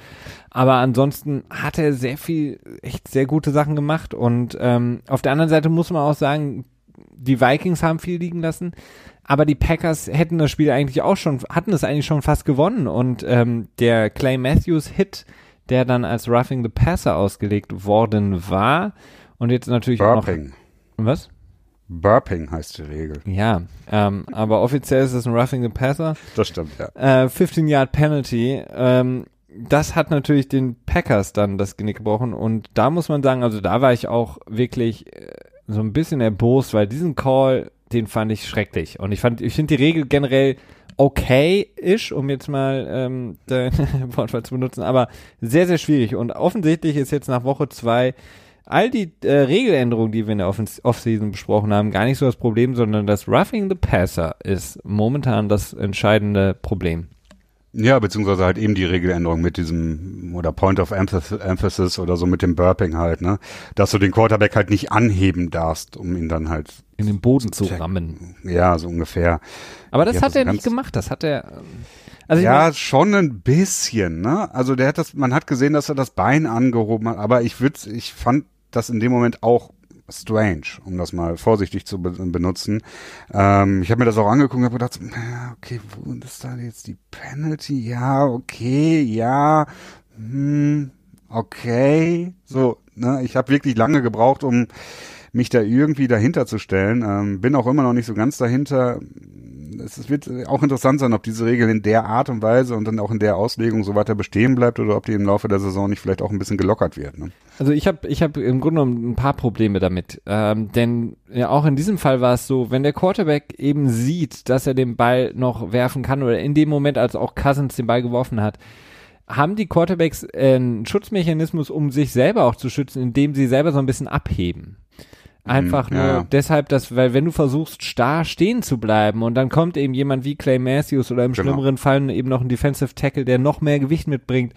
Aber ansonsten hat er sehr viel, echt sehr gute Sachen gemacht und ähm, auf der anderen Seite muss man auch sagen, die Vikings haben viel liegen lassen, aber die Packers hätten das Spiel eigentlich auch schon, hatten es eigentlich schon fast gewonnen und ähm, der Clay Matthews Hit, der dann als Roughing the Passer ausgelegt worden war und jetzt natürlich Burping. auch noch was? Burping heißt die Regel. Ja, ähm, aber offiziell ist es ein Roughing the Passer. Das stimmt, ja. Äh, 15-Yard-Penalty. Ähm, das hat natürlich den Packers dann das Genick gebrochen und da muss man sagen, also da war ich auch wirklich äh, so ein bisschen erbost, weil diesen Call, den fand ich schrecklich und ich fand, ich finde die Regel generell okay-ish, um jetzt mal ähm, dein Wortwahl zu benutzen, aber sehr, sehr schwierig und offensichtlich ist jetzt nach Woche zwei all die äh, Regeländerungen, die wir in der Offseason besprochen haben, gar nicht so das Problem, sondern das Roughing the Passer ist momentan das entscheidende Problem. Ja, beziehungsweise halt eben die Regeländerung mit diesem oder Point of Emphasis oder so mit dem Burping halt, ne? Dass du den Quarterback halt nicht anheben darfst, um ihn dann halt in den Boden zu rammen. Ja, so ungefähr. Aber das ja, hat er nicht gemacht, das hat er. Also ja, mein, schon ein bisschen, ne? Also der hat das, man hat gesehen, dass er das Bein angehoben hat, aber ich würde, ich fand das in dem Moment auch strange, um das mal vorsichtig zu be benutzen. Ähm, ich habe mir das auch angeguckt und habe gedacht, okay, wo ist da jetzt die Penalty? Ja, okay, ja, hm, okay. So, ne, ich habe wirklich lange gebraucht, um mich da irgendwie dahinter zu stellen. Ähm, bin auch immer noch nicht so ganz dahinter. Es wird auch interessant sein, ob diese Regel in der Art und Weise und dann auch in der Auslegung so weiter bestehen bleibt oder ob die im Laufe der Saison nicht vielleicht auch ein bisschen gelockert wird. Ne? Also ich habe ich hab im Grunde genommen ein paar Probleme damit, ähm, denn ja auch in diesem Fall war es so, wenn der Quarterback eben sieht, dass er den Ball noch werfen kann oder in dem Moment, als auch Cousins den Ball geworfen hat, haben die Quarterbacks einen Schutzmechanismus, um sich selber auch zu schützen, indem sie selber so ein bisschen abheben. Einfach nur ja. deshalb, dass, weil wenn du versuchst, starr stehen zu bleiben und dann kommt eben jemand wie Clay Matthews oder im Genau. schlimmeren Fall eben noch ein Defensive Tackle, der noch mehr Gewicht mitbringt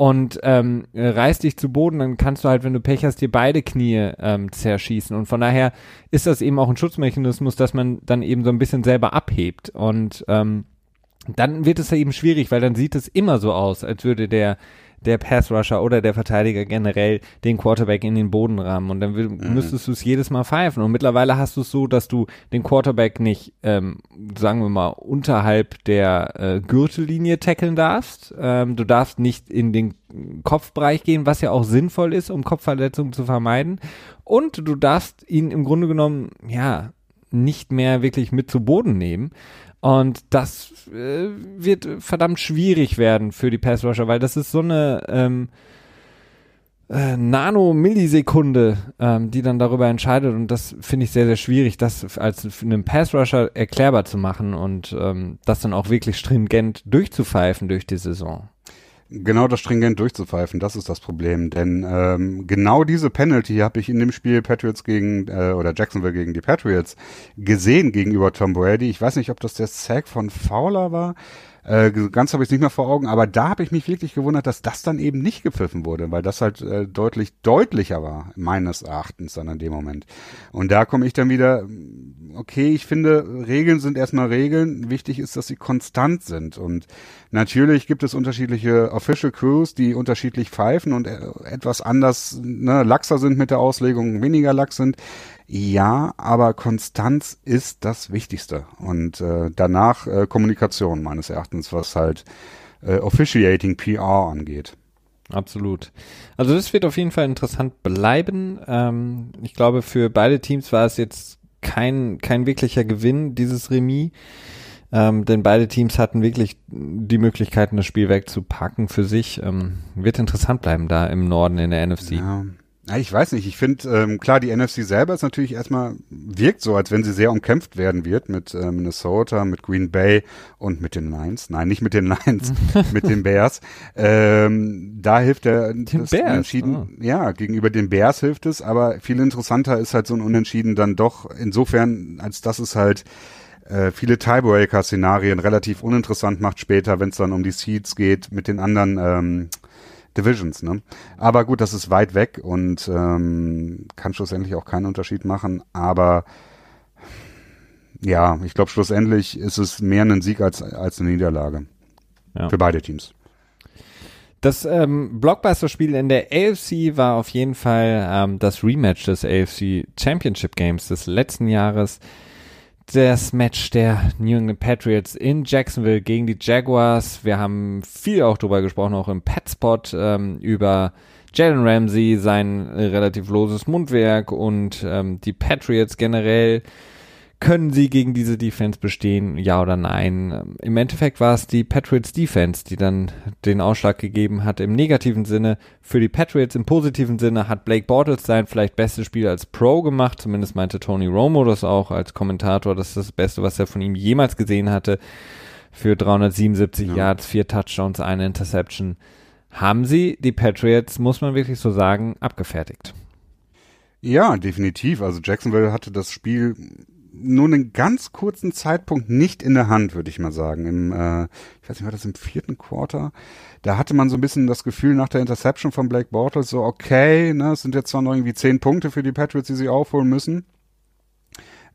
und ähm, äh, reißt dich zu Boden, dann kannst du halt, wenn du Pech hast, dir beide Knie ähm, zerschießen. Und von daher ist das eben auch ein Schutzmechanismus, dass man dann eben so ein bisschen selber abhebt. Und ähm, dann wird es ja eben schwierig, weil dann sieht es immer so aus, als würde der der Pass-Rusher oder der Verteidiger generell den Quarterback in den Boden rammen und dann will, müsstest du es jedes Mal pfeifen. Und mittlerweile hast du es so, dass du den Quarterback nicht, ähm, sagen wir mal, unterhalb der äh, Gürtellinie tackeln darfst, ähm, du darfst nicht in den Kopfbereich gehen, was ja auch sinnvoll ist, um Kopfverletzungen zu vermeiden. Und du darfst ihn im Grunde genommen, ja, nicht mehr wirklich mit zu Boden nehmen. Und das äh, wird verdammt schwierig werden für die Passrusher, weil das ist so eine ähm, äh, Nano-Millisekunde, ähm, die dann darüber entscheidet. Und das finde ich sehr, sehr schwierig, das als einen Passrusher erklärbar zu machen und ähm, das dann auch wirklich stringent durchzupfeifen durch die Saison. Genau das stringent durchzupfeifen, das ist das Problem. Denn ähm, genau diese Penalty habe ich in dem Spiel Patriots gegen äh, oder Jacksonville gegen die Patriots gesehen gegenüber Tom Brady. Ich weiß nicht, ob das der Sack von Fowler war. Äh, ganz habe ich es nicht mehr vor Augen, aber da habe ich mich wirklich gewundert, dass das dann eben nicht gepfiffen wurde, weil das halt äh, deutlich deutlicher war, meines Erachtens dann in dem Moment. Und da komme ich dann wieder, okay, ich finde, Regeln sind erstmal Regeln. Wichtig ist, dass sie konstant sind. Und natürlich gibt es unterschiedliche Official Crews, die unterschiedlich pfeifen und äh, etwas anders, ne, laxer sind mit der Auslegung, weniger lax sind. Ja, aber Konstanz ist das Wichtigste. Und äh, danach äh, Kommunikation meines Erachtens, was halt äh, Officiating PR angeht. Absolut. Also das wird auf jeden Fall interessant bleiben. Ähm, ich glaube, für beide Teams war es jetzt kein, kein wirklicher Gewinn, dieses Remis. Ähm, denn beide Teams hatten wirklich die Möglichkeiten, das Spiel wegzupacken für sich. Ähm, wird interessant bleiben da im Norden in der NFC. Ja. Ja, ich weiß nicht. Ich finde, ähm, klar, die NFC selber ist natürlich erstmal, wirkt so, als wenn sie sehr umkämpft werden wird mit äh, Minnesota, mit Green Bay und mit den Lions. Nein, nicht mit den Lions, mit den Bears. Ähm, da hilft der Den das Bears, Unentschieden. ah. Ja, gegenüber den Bears hilft es, aber viel interessanter ist halt so ein Unentschieden dann doch insofern, als dass es halt äh, viele Tiebreaker-Szenarien relativ uninteressant macht später, wenn es dann um die Seeds geht mit den anderen ähm, Divisions, ne? Aber gut, das ist weit weg und ähm, kann schlussendlich auch keinen Unterschied machen. Aber ja, ich glaube, schlussendlich ist es mehr ein Sieg als, als eine Niederlage. Ja. Für beide Teams. Das ähm, Blockbuster-Spiel in der AFC war auf jeden Fall ähm, das Rematch des AFC Championship Games des letzten Jahres. Das Match der New England Patriots in Jacksonville gegen die Jaguars. Wir haben viel auch drüber gesprochen, auch im Petspot, ähm, über Jalen Ramsey, sein relativ loses Mundwerk und ähm, die Patriots generell. Können sie gegen diese Defense bestehen, ja oder nein? Im Endeffekt war es die Patriots Defense, die dann den Ausschlag gegeben hat im negativen Sinne. Für die Patriots im positiven Sinne hat Blake Bortles sein vielleicht bestes Spiel als Pro gemacht. Zumindest meinte Tony Romo das auch als Kommentator. Das ist das Beste, was er von ihm jemals gesehen hatte. Für 377 Ja. Yards, vier Touchdowns, eine Interception. Haben sie die Patriots, muss man wirklich so sagen, abgefertigt. Ja, definitiv. Also Jacksonville hatte das Spiel nur einen ganz kurzen Zeitpunkt nicht in der Hand, würde ich mal sagen. Im, äh, ich weiß nicht, war das im vierten Quarter? Da hatte man so ein bisschen das Gefühl nach der Interception von Blake Bortles, so okay, ne, es sind jetzt zwar noch irgendwie zehn Punkte für die Patriots, die sie aufholen müssen.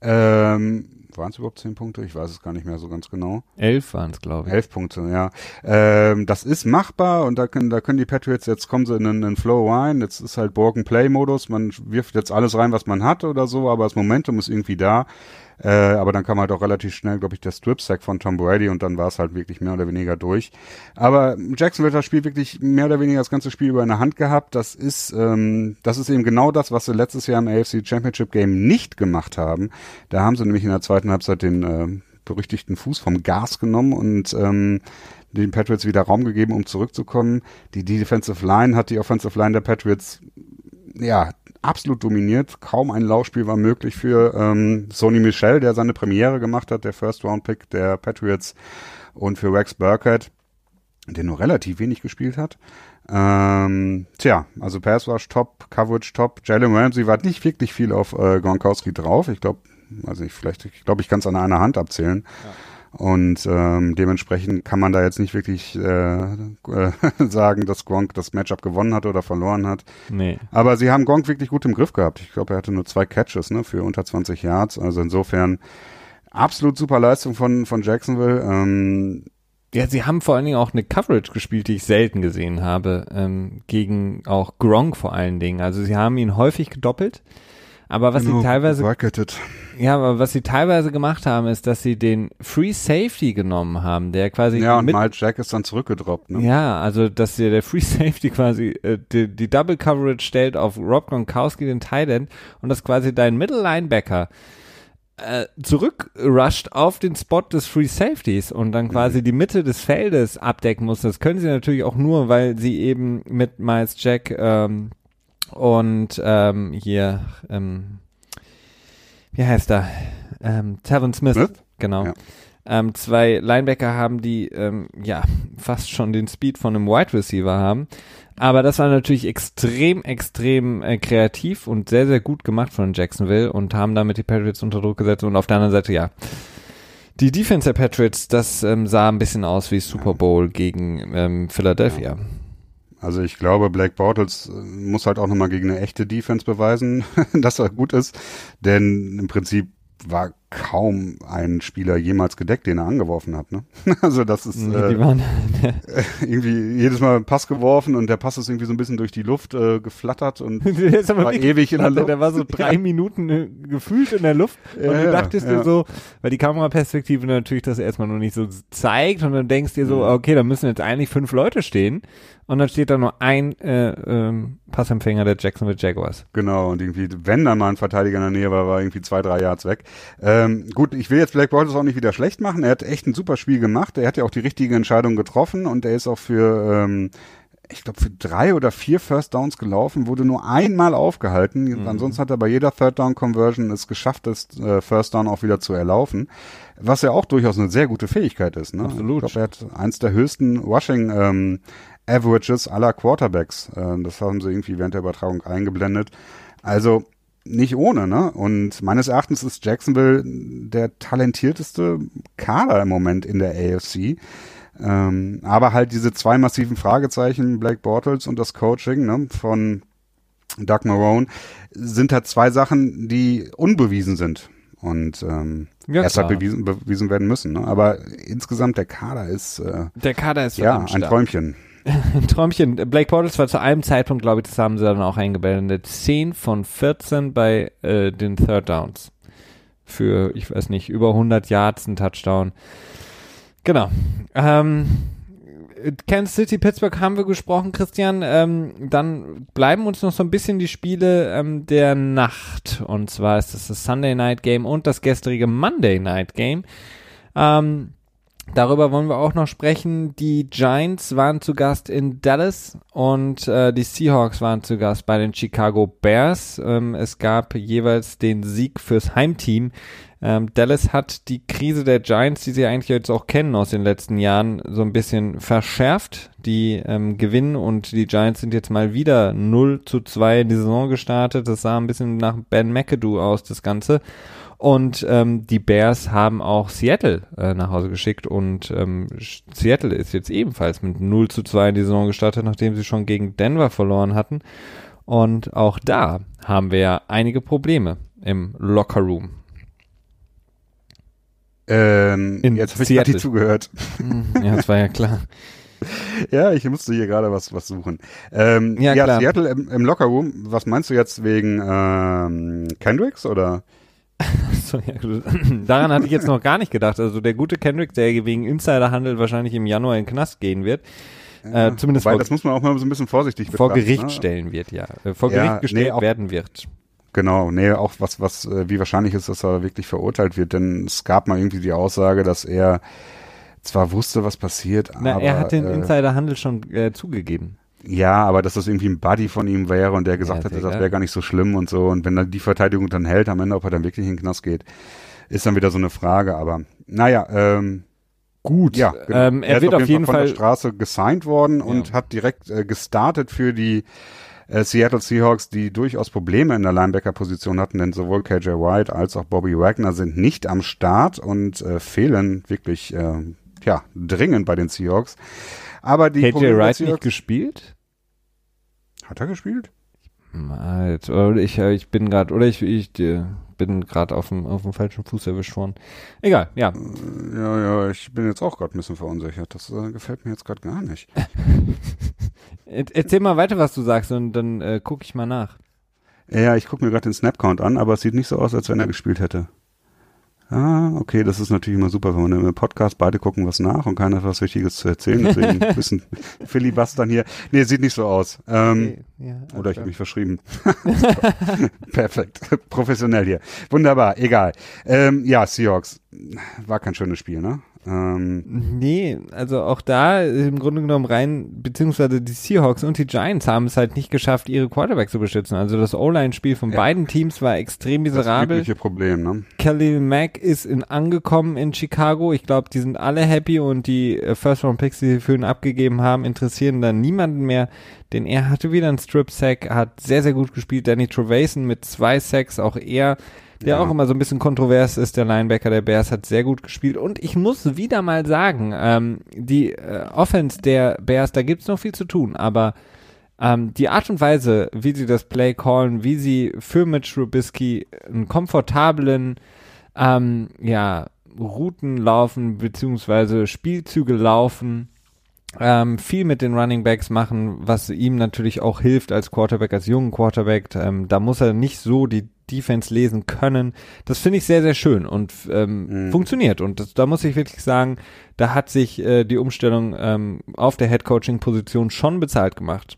Ähm, waren es überhaupt zehn Punkte? Ich weiß es gar nicht mehr so ganz genau. Elf waren es, glaube ich. Elf Punkte, ja. Ähm, das ist machbar und da können, da können die Patriots, jetzt kommen sie in einen, Flow rein. Jetzt ist halt Borgen-Play-Modus. Man wirft jetzt alles rein, was man hat oder so, aber das Momentum ist irgendwie da. Äh, aber dann kam halt auch relativ schnell, glaube ich, der Strip-Sack von Tom Brady und dann war es halt wirklich mehr oder weniger durch. Aber Jacksonville hat das Spiel wirklich mehr oder weniger das ganze Spiel über in der Hand gehabt. Das ist, ähm, das ist eben genau das, was sie letztes Jahr im AFC Championship Game nicht gemacht haben. Da haben sie nämlich in der zweiten Halbzeit den äh, berüchtigten Fuß vom Gas genommen und ähm, den Patriots wieder Raum gegeben, um zurückzukommen. Die Defensive Line hat die Offensive Line der Patriots ja absolut dominiert. Kaum ein Laufspiel war möglich für ähm, Sony Michel, der seine Premiere gemacht hat, der First Round Pick der Patriots und für Rex Burkhead, der nur relativ wenig gespielt hat. Ähm, tja, also Pass Rush top, Coverage top. Jalen Ramsey war nicht wirklich viel auf äh, Gronkowski drauf. Ich glaube, also ich vielleicht, ich glaube, ich kann es an einer Hand abzählen. Ja. Und ähm, dementsprechend kann man da jetzt nicht wirklich äh, äh, sagen, dass Gronk das Matchup gewonnen hat oder verloren hat. Nee. Aber sie haben Gronk wirklich gut im Griff gehabt. Ich glaube, er hatte nur zwei Catches ne, für unter 20 Yards. Also insofern absolut super Leistung von, von Jacksonville. Ähm, ja, sie haben vor allen Dingen auch eine Coverage gespielt, die ich selten gesehen habe, ähm, gegen auch Gronk vor allen Dingen. Also sie haben ihn häufig gedoppelt. Aber was sie teilweise bucketed. ja, aber was sie teilweise gemacht haben, ist, dass sie den Free Safety genommen haben, der quasi ja und Miles Jack ist dann zurückgedroppt. Ne? Ja, also dass der, der Free Safety quasi äh, die, die Double Coverage stellt auf Rob Gronkowski den Tight End und das quasi dein Middle Linebacker äh, zurückrusht auf den Spot des Free Safeties und dann quasi mhm. die Mitte des Feldes abdecken muss. Das können sie natürlich auch nur, weil sie eben mit Miles Jack ähm, und ähm, hier, ähm, wie heißt er? Ähm, Tevin Smith, Smith? genau. Ja. Ähm, zwei Linebacker haben, die ähm, ja fast schon den Speed von einem Wide Receiver haben. Aber das war natürlich extrem, extrem äh, kreativ und sehr, sehr gut gemacht von Jacksonville und haben damit die Patriots unter Druck gesetzt. Und auf der anderen Seite, ja, die Defense der Patriots, das ähm, sah ein bisschen aus wie Super Bowl gegen ähm, Philadelphia. Ja. Also ich glaube, Black Bortles äh, muss halt auch nochmal gegen eine echte Defense beweisen, dass er gut ist. Denn im Prinzip war kaum ein Spieler jemals gedeckt, den er angeworfen hat. Ne? Also das ist äh, waren, irgendwie jedes Mal ein Pass geworfen und der Pass ist irgendwie so ein bisschen durch die Luft äh, geflattert und war ewig in der Luft. Der war so drei ja. Minuten äh, gefühlt in der Luft und ja, du dachtest ja. dir so, weil die Kameraperspektive natürlich das erstmal noch nicht so zeigt und dann denkst dir so, mhm. okay, da müssen jetzt eigentlich fünf Leute stehen und dann steht da nur ein äh, ähm, Passempfänger der Jacksonville Jaguars. Genau, und irgendwie, wenn da mal ein Verteidiger in der Nähe war, war irgendwie zwei, drei Yards weg. Ähm, gut, ich will jetzt Black Bortles auch nicht wieder schlecht machen. Er hat echt ein super Spiel gemacht. Er hat ja auch die richtige Entscheidung getroffen und er ist auch für ähm, ich glaube, für drei oder vier First Downs gelaufen, wurde nur einmal aufgehalten. Mhm. Ansonsten hat er bei jeder Third Down Conversion es geschafft, das äh, First Down auch wieder zu erlaufen. Was ja auch durchaus eine sehr gute Fähigkeit ist. Ne? Absolut. Ich glaube, er hat eins der höchsten Rushing ähm, Averages aller Quarterbacks. Äh, das haben sie irgendwie während der Übertragung eingeblendet. Also nicht ohne, ne? Und meines Erachtens ist Jacksonville der talentierteste Kader im Moment in der AFC. Ähm, aber halt diese zwei massiven Fragezeichen, Blake Bortles und das Coaching ne, von Doug Marone, sind halt zwei Sachen, die unbewiesen sind und ähm, ja, erst halt bewiesen, bewiesen werden müssen. Ne? Aber insgesamt der Kader ist äh, der Kader ist ja ein Träumchen. ein Träumchen. Blake Bortles war zu einem Zeitpunkt, glaube ich, das haben sie dann auch eingeblendet, 10 von 14 bei äh, den Third Downs. Für, ich weiß nicht, über 100 Yards ein Touchdown. Genau. Ähm, Kansas City, Pittsburgh haben wir gesprochen, Christian. Ähm, dann bleiben uns noch so ein bisschen die Spiele ähm, der Nacht. Und zwar ist das das Sunday Night Game und das gestrige Monday Night Game. Ähm, Darüber wollen wir auch noch sprechen. Die Giants waren zu Gast in Dallas und äh, die Seahawks waren zu Gast bei den Chicago Bears. Ähm, es gab jeweils den Sieg fürs Heimteam. Ähm, Dallas hat die Krise der Giants, die sie eigentlich jetzt auch kennen aus den letzten Jahren, so ein bisschen verschärft. Die ähm, gewinnen und die Giants sind jetzt mal wieder 0 zu 2 in die Saison gestartet. Das sah ein bisschen nach Ben McAdoo aus, das Ganze. Und ähm, die Bears haben auch Seattle äh, nach Hause geschickt und ähm, Seattle ist jetzt ebenfalls mit 0 zu 2 in die Saison gestartet, nachdem sie schon gegen Denver verloren hatten. Und auch da haben wir ja einige Probleme im Locker Room. Ähm, in jetzt habe ich gerade zugehört. Hm, ja, das war ja klar. ja, ich musste hier gerade was, was suchen. Ähm, ja, ja klar. Seattle im, im Lockerroom, was meinst du jetzt wegen ähm, Kendricks oder? so, ja, daran hatte ich jetzt noch gar nicht gedacht. Also der gute Kendrick, der wegen Insiderhandel wahrscheinlich im Januar in den Knast gehen wird. Ja, äh, zumindest weil das muss man auch mal so ein bisschen vorsichtig. Vor Gericht ne? stellen wird, ja. Äh, vor Gericht gestellt nee, werden wird. Genau. Nee, auch was, was, äh, wie wahrscheinlich ist, dass er wirklich verurteilt wird, denn es gab mal irgendwie die Aussage, dass er zwar wusste, was passiert, Na, aber. er hat den äh, Insiderhandel schon äh, zugegeben. Ja, aber dass das irgendwie ein Buddy von ihm wäre und der gesagt Ja, hätte, das wäre gar nicht so schlimm und so. Und wenn dann die Verteidigung dann hält, am Ende, ob er dann wirklich in den Knast geht, ist dann wieder so eine Frage. Aber naja, ähm, Gut. ja, genau. Ähm, er, ist wird auf jeden von Fall. der Straße gesigned worden und hat direkt äh, gestartet für die äh, Seattle Seahawks, die durchaus Probleme in der Linebacker-Position hatten, denn sowohl KJ White als auch Bobby Wagner sind nicht am Start und äh, fehlen wirklich äh, ja, dringend bei den Seahawks. Aber die KJ Probleme Wright nicht Seahawks, gespielt? hat er gespielt? Oder ich, äh, ich bin gerade, oder ich, ich äh, bin gerade auf dem, auf dem falschen Fuß erwischt worden. Egal, ja. Ja, ja, ich bin jetzt auch gerade ein bisschen verunsichert. Das äh, gefällt mir jetzt gerade gar nicht. Er- Erzähl mal weiter, was du sagst und dann äh, gucke ich mal nach. Ja, ich gucke mir gerade den Snapcount an, aber es sieht nicht so aus, als wenn er gespielt hätte. Ah, okay, das ist natürlich immer super, wenn man im Podcast beide gucken was nach und keiner hat was Wichtiges zu erzählen. Deswegen ein bisschen Filibustern hier. Nee, sieht nicht so aus. Ähm, Ja, Oder ich habe mich verschrieben. Perfekt. Professionell hier. Wunderbar, egal. Ähm, ja, Seahawks. War kein schönes Spiel, ne? Ähm, Nee, also auch da im Grunde genommen rein, beziehungsweise die Seahawks und die Giants haben es halt nicht geschafft, ihre Quarterback zu beschützen. Also das O-Line-Spiel von Ja. beiden Teams war extrem das miserabel. übliche Problem, ne? Khalil Mack ist in, angekommen in Chicago. Ich glaube, die sind alle happy und die äh, First-Round-Picks, die sie für ihn abgegeben haben, interessieren dann niemanden mehr. Denn er hatte wieder einen Strip-Sack, hat sehr, sehr gut gespielt. Danny Trevason mit zwei Sacks, auch er, der Ja. auch immer so ein bisschen kontrovers ist, der Linebacker der Bears, hat sehr gut gespielt. Und ich muss wieder mal sagen, ähm, die äh, Offense der Bears, da gibt's noch viel zu tun, aber ähm, die Art und Weise, wie sie das Play callen, wie sie für Mitch Trubisky einen komfortablen ähm, ja, Routen laufen, beziehungsweise Spielzüge laufen, ähm, viel mit den Running Backs machen, was ihm natürlich auch hilft als Quarterback, als jungen Quarterback. Ähm, da muss er nicht so die Defense lesen können. Das finde ich sehr, sehr schön und ähm, Mhm. funktioniert. Und das, da muss ich wirklich sagen, da hat sich äh, die Umstellung ähm, auf der Head-Coaching-Position schon bezahlt gemacht.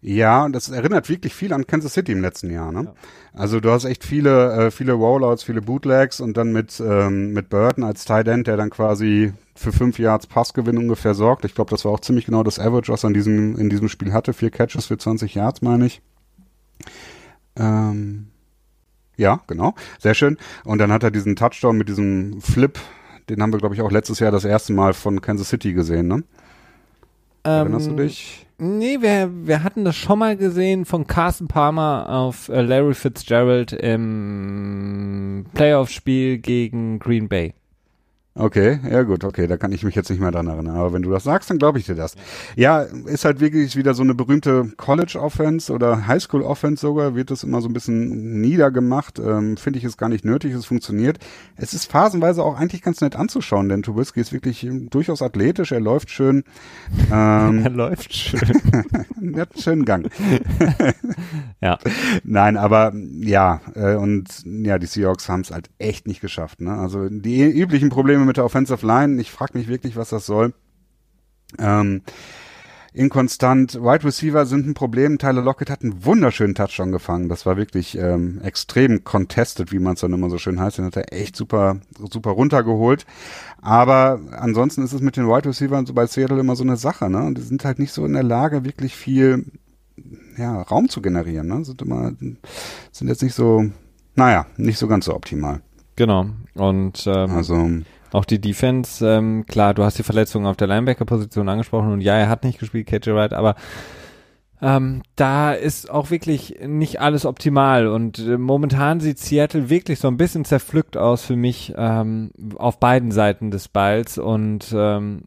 Ja, und das erinnert wirklich viel an Kansas City im letzten Jahr. Ne? Ja. Also du hast echt viele, äh, viele Rollouts, viele Bootlegs und dann mit ähm, mit Burton als Tight End, der dann quasi für fünf Yards Passgewinn ungefähr sorgt. Ich glaube, das war auch ziemlich genau das Average, was er in diesem in diesem Spiel hatte. Vier Catches für 20 Yards, meine ich. Ähm, ja, genau, sehr schön. Und dann hat er diesen Touchdown mit diesem Flip. Den haben wir, glaube ich, auch letztes Jahr das erste Mal von Kansas City gesehen, ne? Erinnerst du Ähm, dich? Nee, wir, wir hatten das schon mal gesehen von Carson Palmer auf äh, Larry Fitzgerald im Playoff-Spiel gegen Green Bay. Okay, ja gut, okay, da kann ich mich jetzt nicht mehr dran erinnern. Aber wenn du das sagst, dann glaube ich dir das. Ja, ist halt wirklich wieder so eine berühmte College-Offense oder Highschool-Offense sogar, wird das immer so ein bisschen niedergemacht. Ähm, Finde ich es gar nicht nötig, es funktioniert. Es ist phasenweise auch eigentlich ganz nett anzuschauen, denn Trubisky ist wirklich ähm, durchaus athletisch, er läuft schön. Ähm, Er läuft schön. er hat einen schönen Gang. ja. Nein, aber ja, äh, und ja, die Seahawks haben es halt echt nicht geschafft. Ne? Also die üblichen Probleme mit der Offensive Line, ich frage mich wirklich, was das soll. Ähm, inkonstant, Wide Receiver sind ein Problem. Tyler Lockett hat einen wunderschönen Touchdown gefangen. Das war wirklich ähm, extrem contested, wie man es dann immer so schön heißt. Den hat er echt super, super runtergeholt. Aber ansonsten ist es mit den Wide Receivers so bei Seattle immer so eine Sache. Ne? Und die sind halt nicht so in der Lage, wirklich viel ja, Raum zu generieren. Ne? Sind immer, sind jetzt nicht so, naja, nicht so ganz so optimal. Genau. Und ähm, Also, auch die Defense, ähm, klar, du hast die Verletzungen auf der Linebacker-Position angesprochen und ja, er hat nicht gespielt, KJ Wright, aber ähm, da ist auch wirklich nicht alles optimal und äh, momentan sieht Seattle wirklich so ein bisschen zerpflückt aus für mich ähm, auf beiden Seiten des Balls und ähm,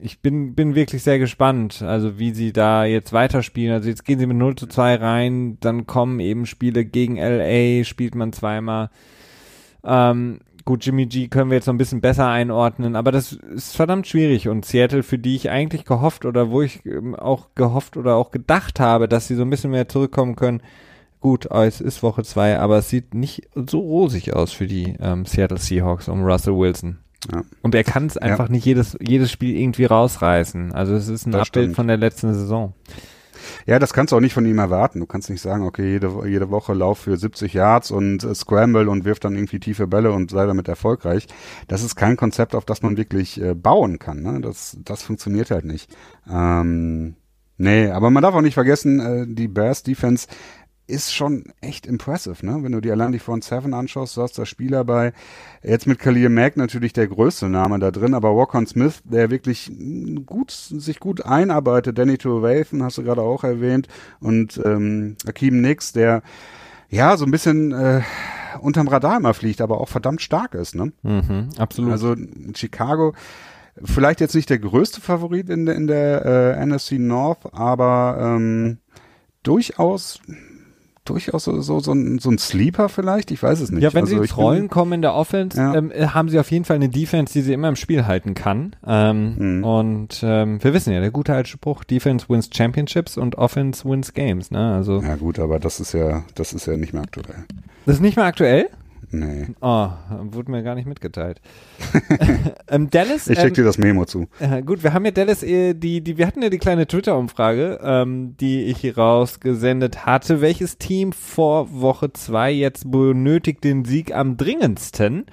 ich bin, bin wirklich sehr gespannt, also wie sie da jetzt weiterspielen. Also jetzt gehen sie mit 0 zu 2 rein, dann kommen eben Spiele gegen LA, spielt man zweimal. Ähm, gut, Jimmy G können wir jetzt noch ein bisschen besser einordnen, aber das ist verdammt schwierig und Seattle, für die ich eigentlich gehofft oder wo ich ähm, auch gehofft oder auch gedacht habe, dass sie so ein bisschen mehr zurückkommen können. Gut, äh, es ist Woche zwei, aber es sieht nicht so rosig aus für die ähm, Seattle Seahawks um Russell Wilson. Ja. Und er kann es einfach nicht jedes, jedes Spiel irgendwie rausreißen. Also es ist ein Das Abbild stimmt. von der letzten Saison. Ja, das kannst du auch nicht von ihm erwarten. Du kannst nicht sagen, okay, jede, jede Woche lauf für 70 Yards und äh, Scramble und wirf dann irgendwie tiefe Bälle und sei damit erfolgreich. Das ist kein Konzept, auf das man wirklich äh, bauen kann. Ne? Das, das funktioniert halt nicht. Ähm, nee, aber man darf auch nicht vergessen, äh, die Bears Defense ist schon echt impressive, ne? Wenn du dir allein die Front Seven anschaust, du hast da Spieler bei, jetzt mit Khalil Mack natürlich der größte Name da drin, aber Walkon Smith, der wirklich gut, sich gut einarbeitet, Danny Tuvathan hast du gerade auch erwähnt und ähm, Akeem Nix, der ja so ein bisschen äh, unterm Radar immer fliegt, aber auch verdammt stark ist, ne? Mhm, absolut. Also Chicago, vielleicht jetzt nicht der größte Favorit in der, in der äh, NFC North, aber ähm, durchaus durchaus so, so, so, ein, so ein Sleeper vielleicht, ich weiß es nicht. Ja, wenn also sie ins Rollen kommen in der Offense, Ja. ähm, äh, haben sie auf jeden Fall eine Defense, die sie immer im Spiel halten kann. Ähm, Mhm. Und ähm, wir wissen ja, der gute alte Spruch, Defense wins Championships und Offense wins Games. Ne? Also Ja gut, aber das ist ja, das ist ja nicht mehr aktuell. das ist nicht mehr aktuell. Nee. Oh, wurde mir gar nicht mitgeteilt. ähm, Dallas, Ich ähm, schick dir das Memo zu. Äh, gut, wir haben ja Dallas, äh, die, die, wir hatten ja die kleine Twitter-Umfrage, ähm, die ich hier rausgesendet hatte. Welches Team vor Woche zwei jetzt benötigt den Sieg am dringendsten?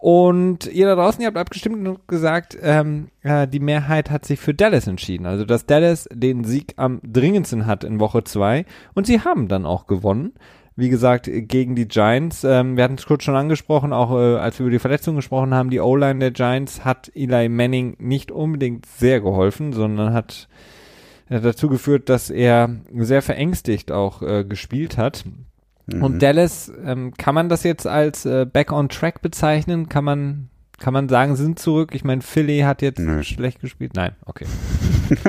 Und ihr da draußen, ihr habt abgestimmt und gesagt, ähm, äh, die Mehrheit hat sich für Dallas entschieden. Also, dass Dallas den Sieg am dringendsten hat in Woche zwei. Und sie haben dann auch gewonnen. Wie gesagt, gegen die Giants. Ähm, wir hatten es kurz schon angesprochen, auch äh, als wir über die Verletzung gesprochen haben. Die O-Line der Giants hat Eli Manning nicht unbedingt sehr geholfen, sondern hat äh, dazu geführt, dass er sehr verängstigt auch äh, gespielt hat. Mhm. Und Dallas, ähm, kann man das jetzt als äh, Back on Track bezeichnen? Kann man, kann man sagen, sind zurück? Ich meine, Philly hat jetzt Nö. schlecht gespielt. Nein, okay.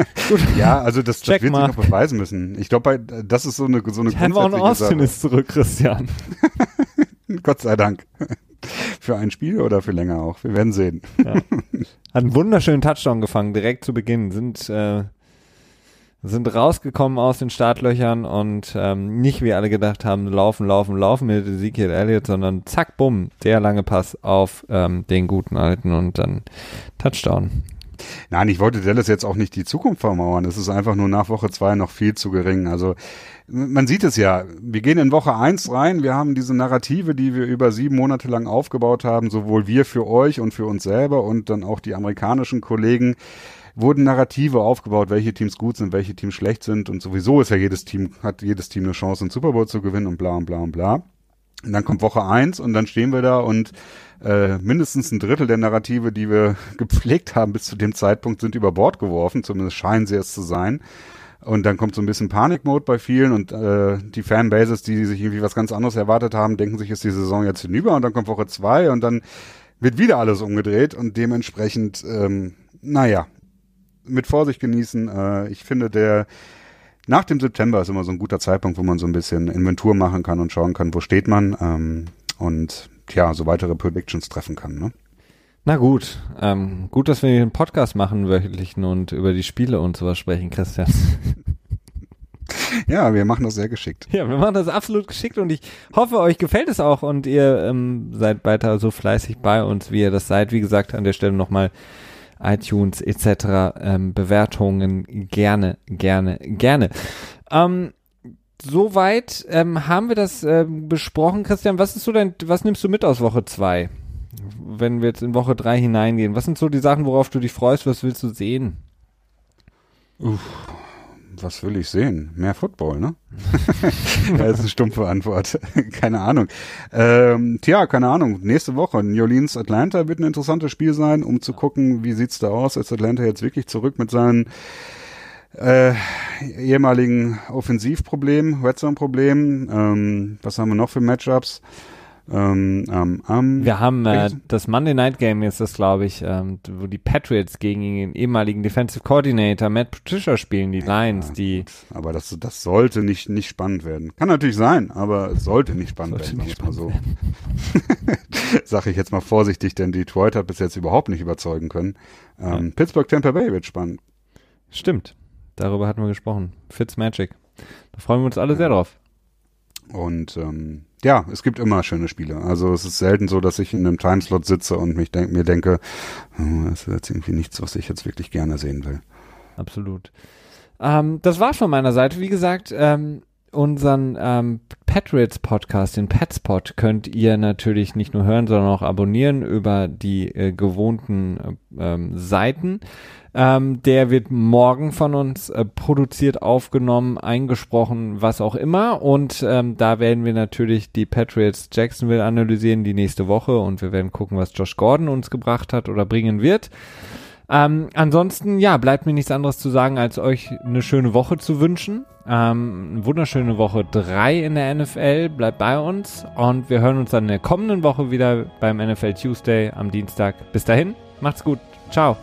Ja, also das, das wird sich mal. noch beweisen müssen. Ich glaube, das ist so eine so eine grundsätzliche Austin Sache. ist zurück, Christian. Gott sei Dank. Für ein Spiel oder für länger auch. Wir werden sehen. Hat einen wunderschönen Touchdown gefangen, direkt zu Beginn. Sind, äh, sind rausgekommen aus den Startlöchern und ähm, nicht wie alle gedacht haben, laufen, laufen, laufen mit Ezekiel Elliott, sondern zack, bumm, der lange Pass auf ähm, den guten Alten und dann Touchdown. Nein, ich wollte Dallas jetzt auch nicht die Zukunft vermauern. Es ist einfach nur nach Woche zwei noch viel zu gering. Also man sieht es ja. Wir gehen in Woche eins rein. Wir haben diese Narrative, die wir über sieben Monate lang aufgebaut haben, sowohl wir für euch und für uns selber und dann auch die amerikanischen Kollegen wurden Narrative aufgebaut, welche Teams gut sind, welche Teams schlecht sind und sowieso ist ja jedes Team, hat jedes Team eine Chance, einen Super Bowl zu gewinnen und bla und bla und bla. Und dann kommt Woche eins und dann stehen wir da und äh, mindestens ein Drittel der Narrative, die wir gepflegt haben bis zu dem Zeitpunkt, sind über Bord geworfen, zumindest scheinen sie es zu sein. Und dann kommt so ein bisschen Panikmode bei vielen und äh, die Fanbases, die sich irgendwie was ganz anderes erwartet haben, denken sich, ist die Saison jetzt hinüber und dann kommt Woche zwei und dann wird wieder alles umgedreht und dementsprechend, ähm, naja, mit Vorsicht genießen. Äh, ich finde, der nach dem September ist immer so ein guter Zeitpunkt, wo man so ein bisschen Inventur machen kann und schauen kann, wo steht man ähm, und tja, so weitere Predictions treffen kann. Ne? Na gut, ähm, gut, dass wir hier einen Podcast machen, wöchentlichen und über die Spiele und sowas sprechen, Christian. Ja, wir machen das sehr geschickt. Ja, wir machen das absolut geschickt und ich hoffe, euch gefällt es auch und ihr ähm, seid weiter so fleißig bei uns, wie ihr das seid. Wie gesagt, an der Stelle nochmal iTunes etc. Ähm, Bewertungen gerne, gerne, gerne. Ähm, Soweit ähm, haben wir das ähm, besprochen, Christian. Was ist so dein, was nimmst du mit aus Woche zwei, wenn wir jetzt in Woche drei hineingehen? Was sind so die Sachen, worauf du dich freust? Was willst du sehen? Was will ich sehen? Mehr Football, ne? das ist eine stumpfe Antwort. keine Ahnung. Ähm, tja, keine Ahnung. Nächste Woche New Orleans Atlanta wird ein interessantes Spiel sein, um zu gucken, wie sieht's da aus. Ist Atlanta jetzt wirklich zurück mit seinen äh, ehemaligen Offensivproblemen, Red Zone Problemen. Ähm, was haben wir noch für Matchups? Ähm, ähm, ähm, Wir haben äh, das Monday Night Game ist das, glaube ich, ähm, wo die Patriots gegen den ehemaligen Defensive Coordinator Matt Patricia spielen, die Lions, die aber das, das sollte nicht, nicht spannend werden. Kann natürlich sein, aber es sollte nicht spannend Sollte werden, nicht mal so. Sag ich jetzt mal vorsichtig, denn Detroit hat bis jetzt überhaupt nicht überzeugen können. Ähm, Pittsburgh Tampa Bay wird spannend. stimmt. Darüber hatten wir gesprochen. Fitzmagic. Da freuen wir uns alle sehr drauf. Und ähm, ja, es gibt immer schöne Spiele. Also es ist selten so, dass ich in einem Timeslot sitze und mich denk, mir denke, hm, das ist jetzt irgendwie nichts, was ich jetzt wirklich gerne sehen will. Absolut. Ähm, das war's von meiner Seite. Wie gesagt, ähm, unseren ähm, Patriots Podcast, den Petspot, könnt ihr natürlich nicht nur hören, sondern auch abonnieren über die äh, gewohnten äh, ähm, Seiten. Ähm, der wird morgen von uns äh, produziert, aufgenommen, eingesprochen, was auch immer. Und ähm, da werden wir natürlich die Patriots Jacksonville analysieren die nächste Woche und wir werden gucken, was Josh Gordon uns gebracht hat oder bringen wird. Ähm, ansonsten, ja, bleibt mir nichts anderes zu sagen, als euch eine schöne Woche zu wünschen. Ähm, eine wunderschöne Woche 3 in der NFL. Bleibt bei uns und wir hören uns dann in der kommenden Woche wieder beim NFL Tuesday am Dienstag. Bis dahin, macht's gut. Ciao.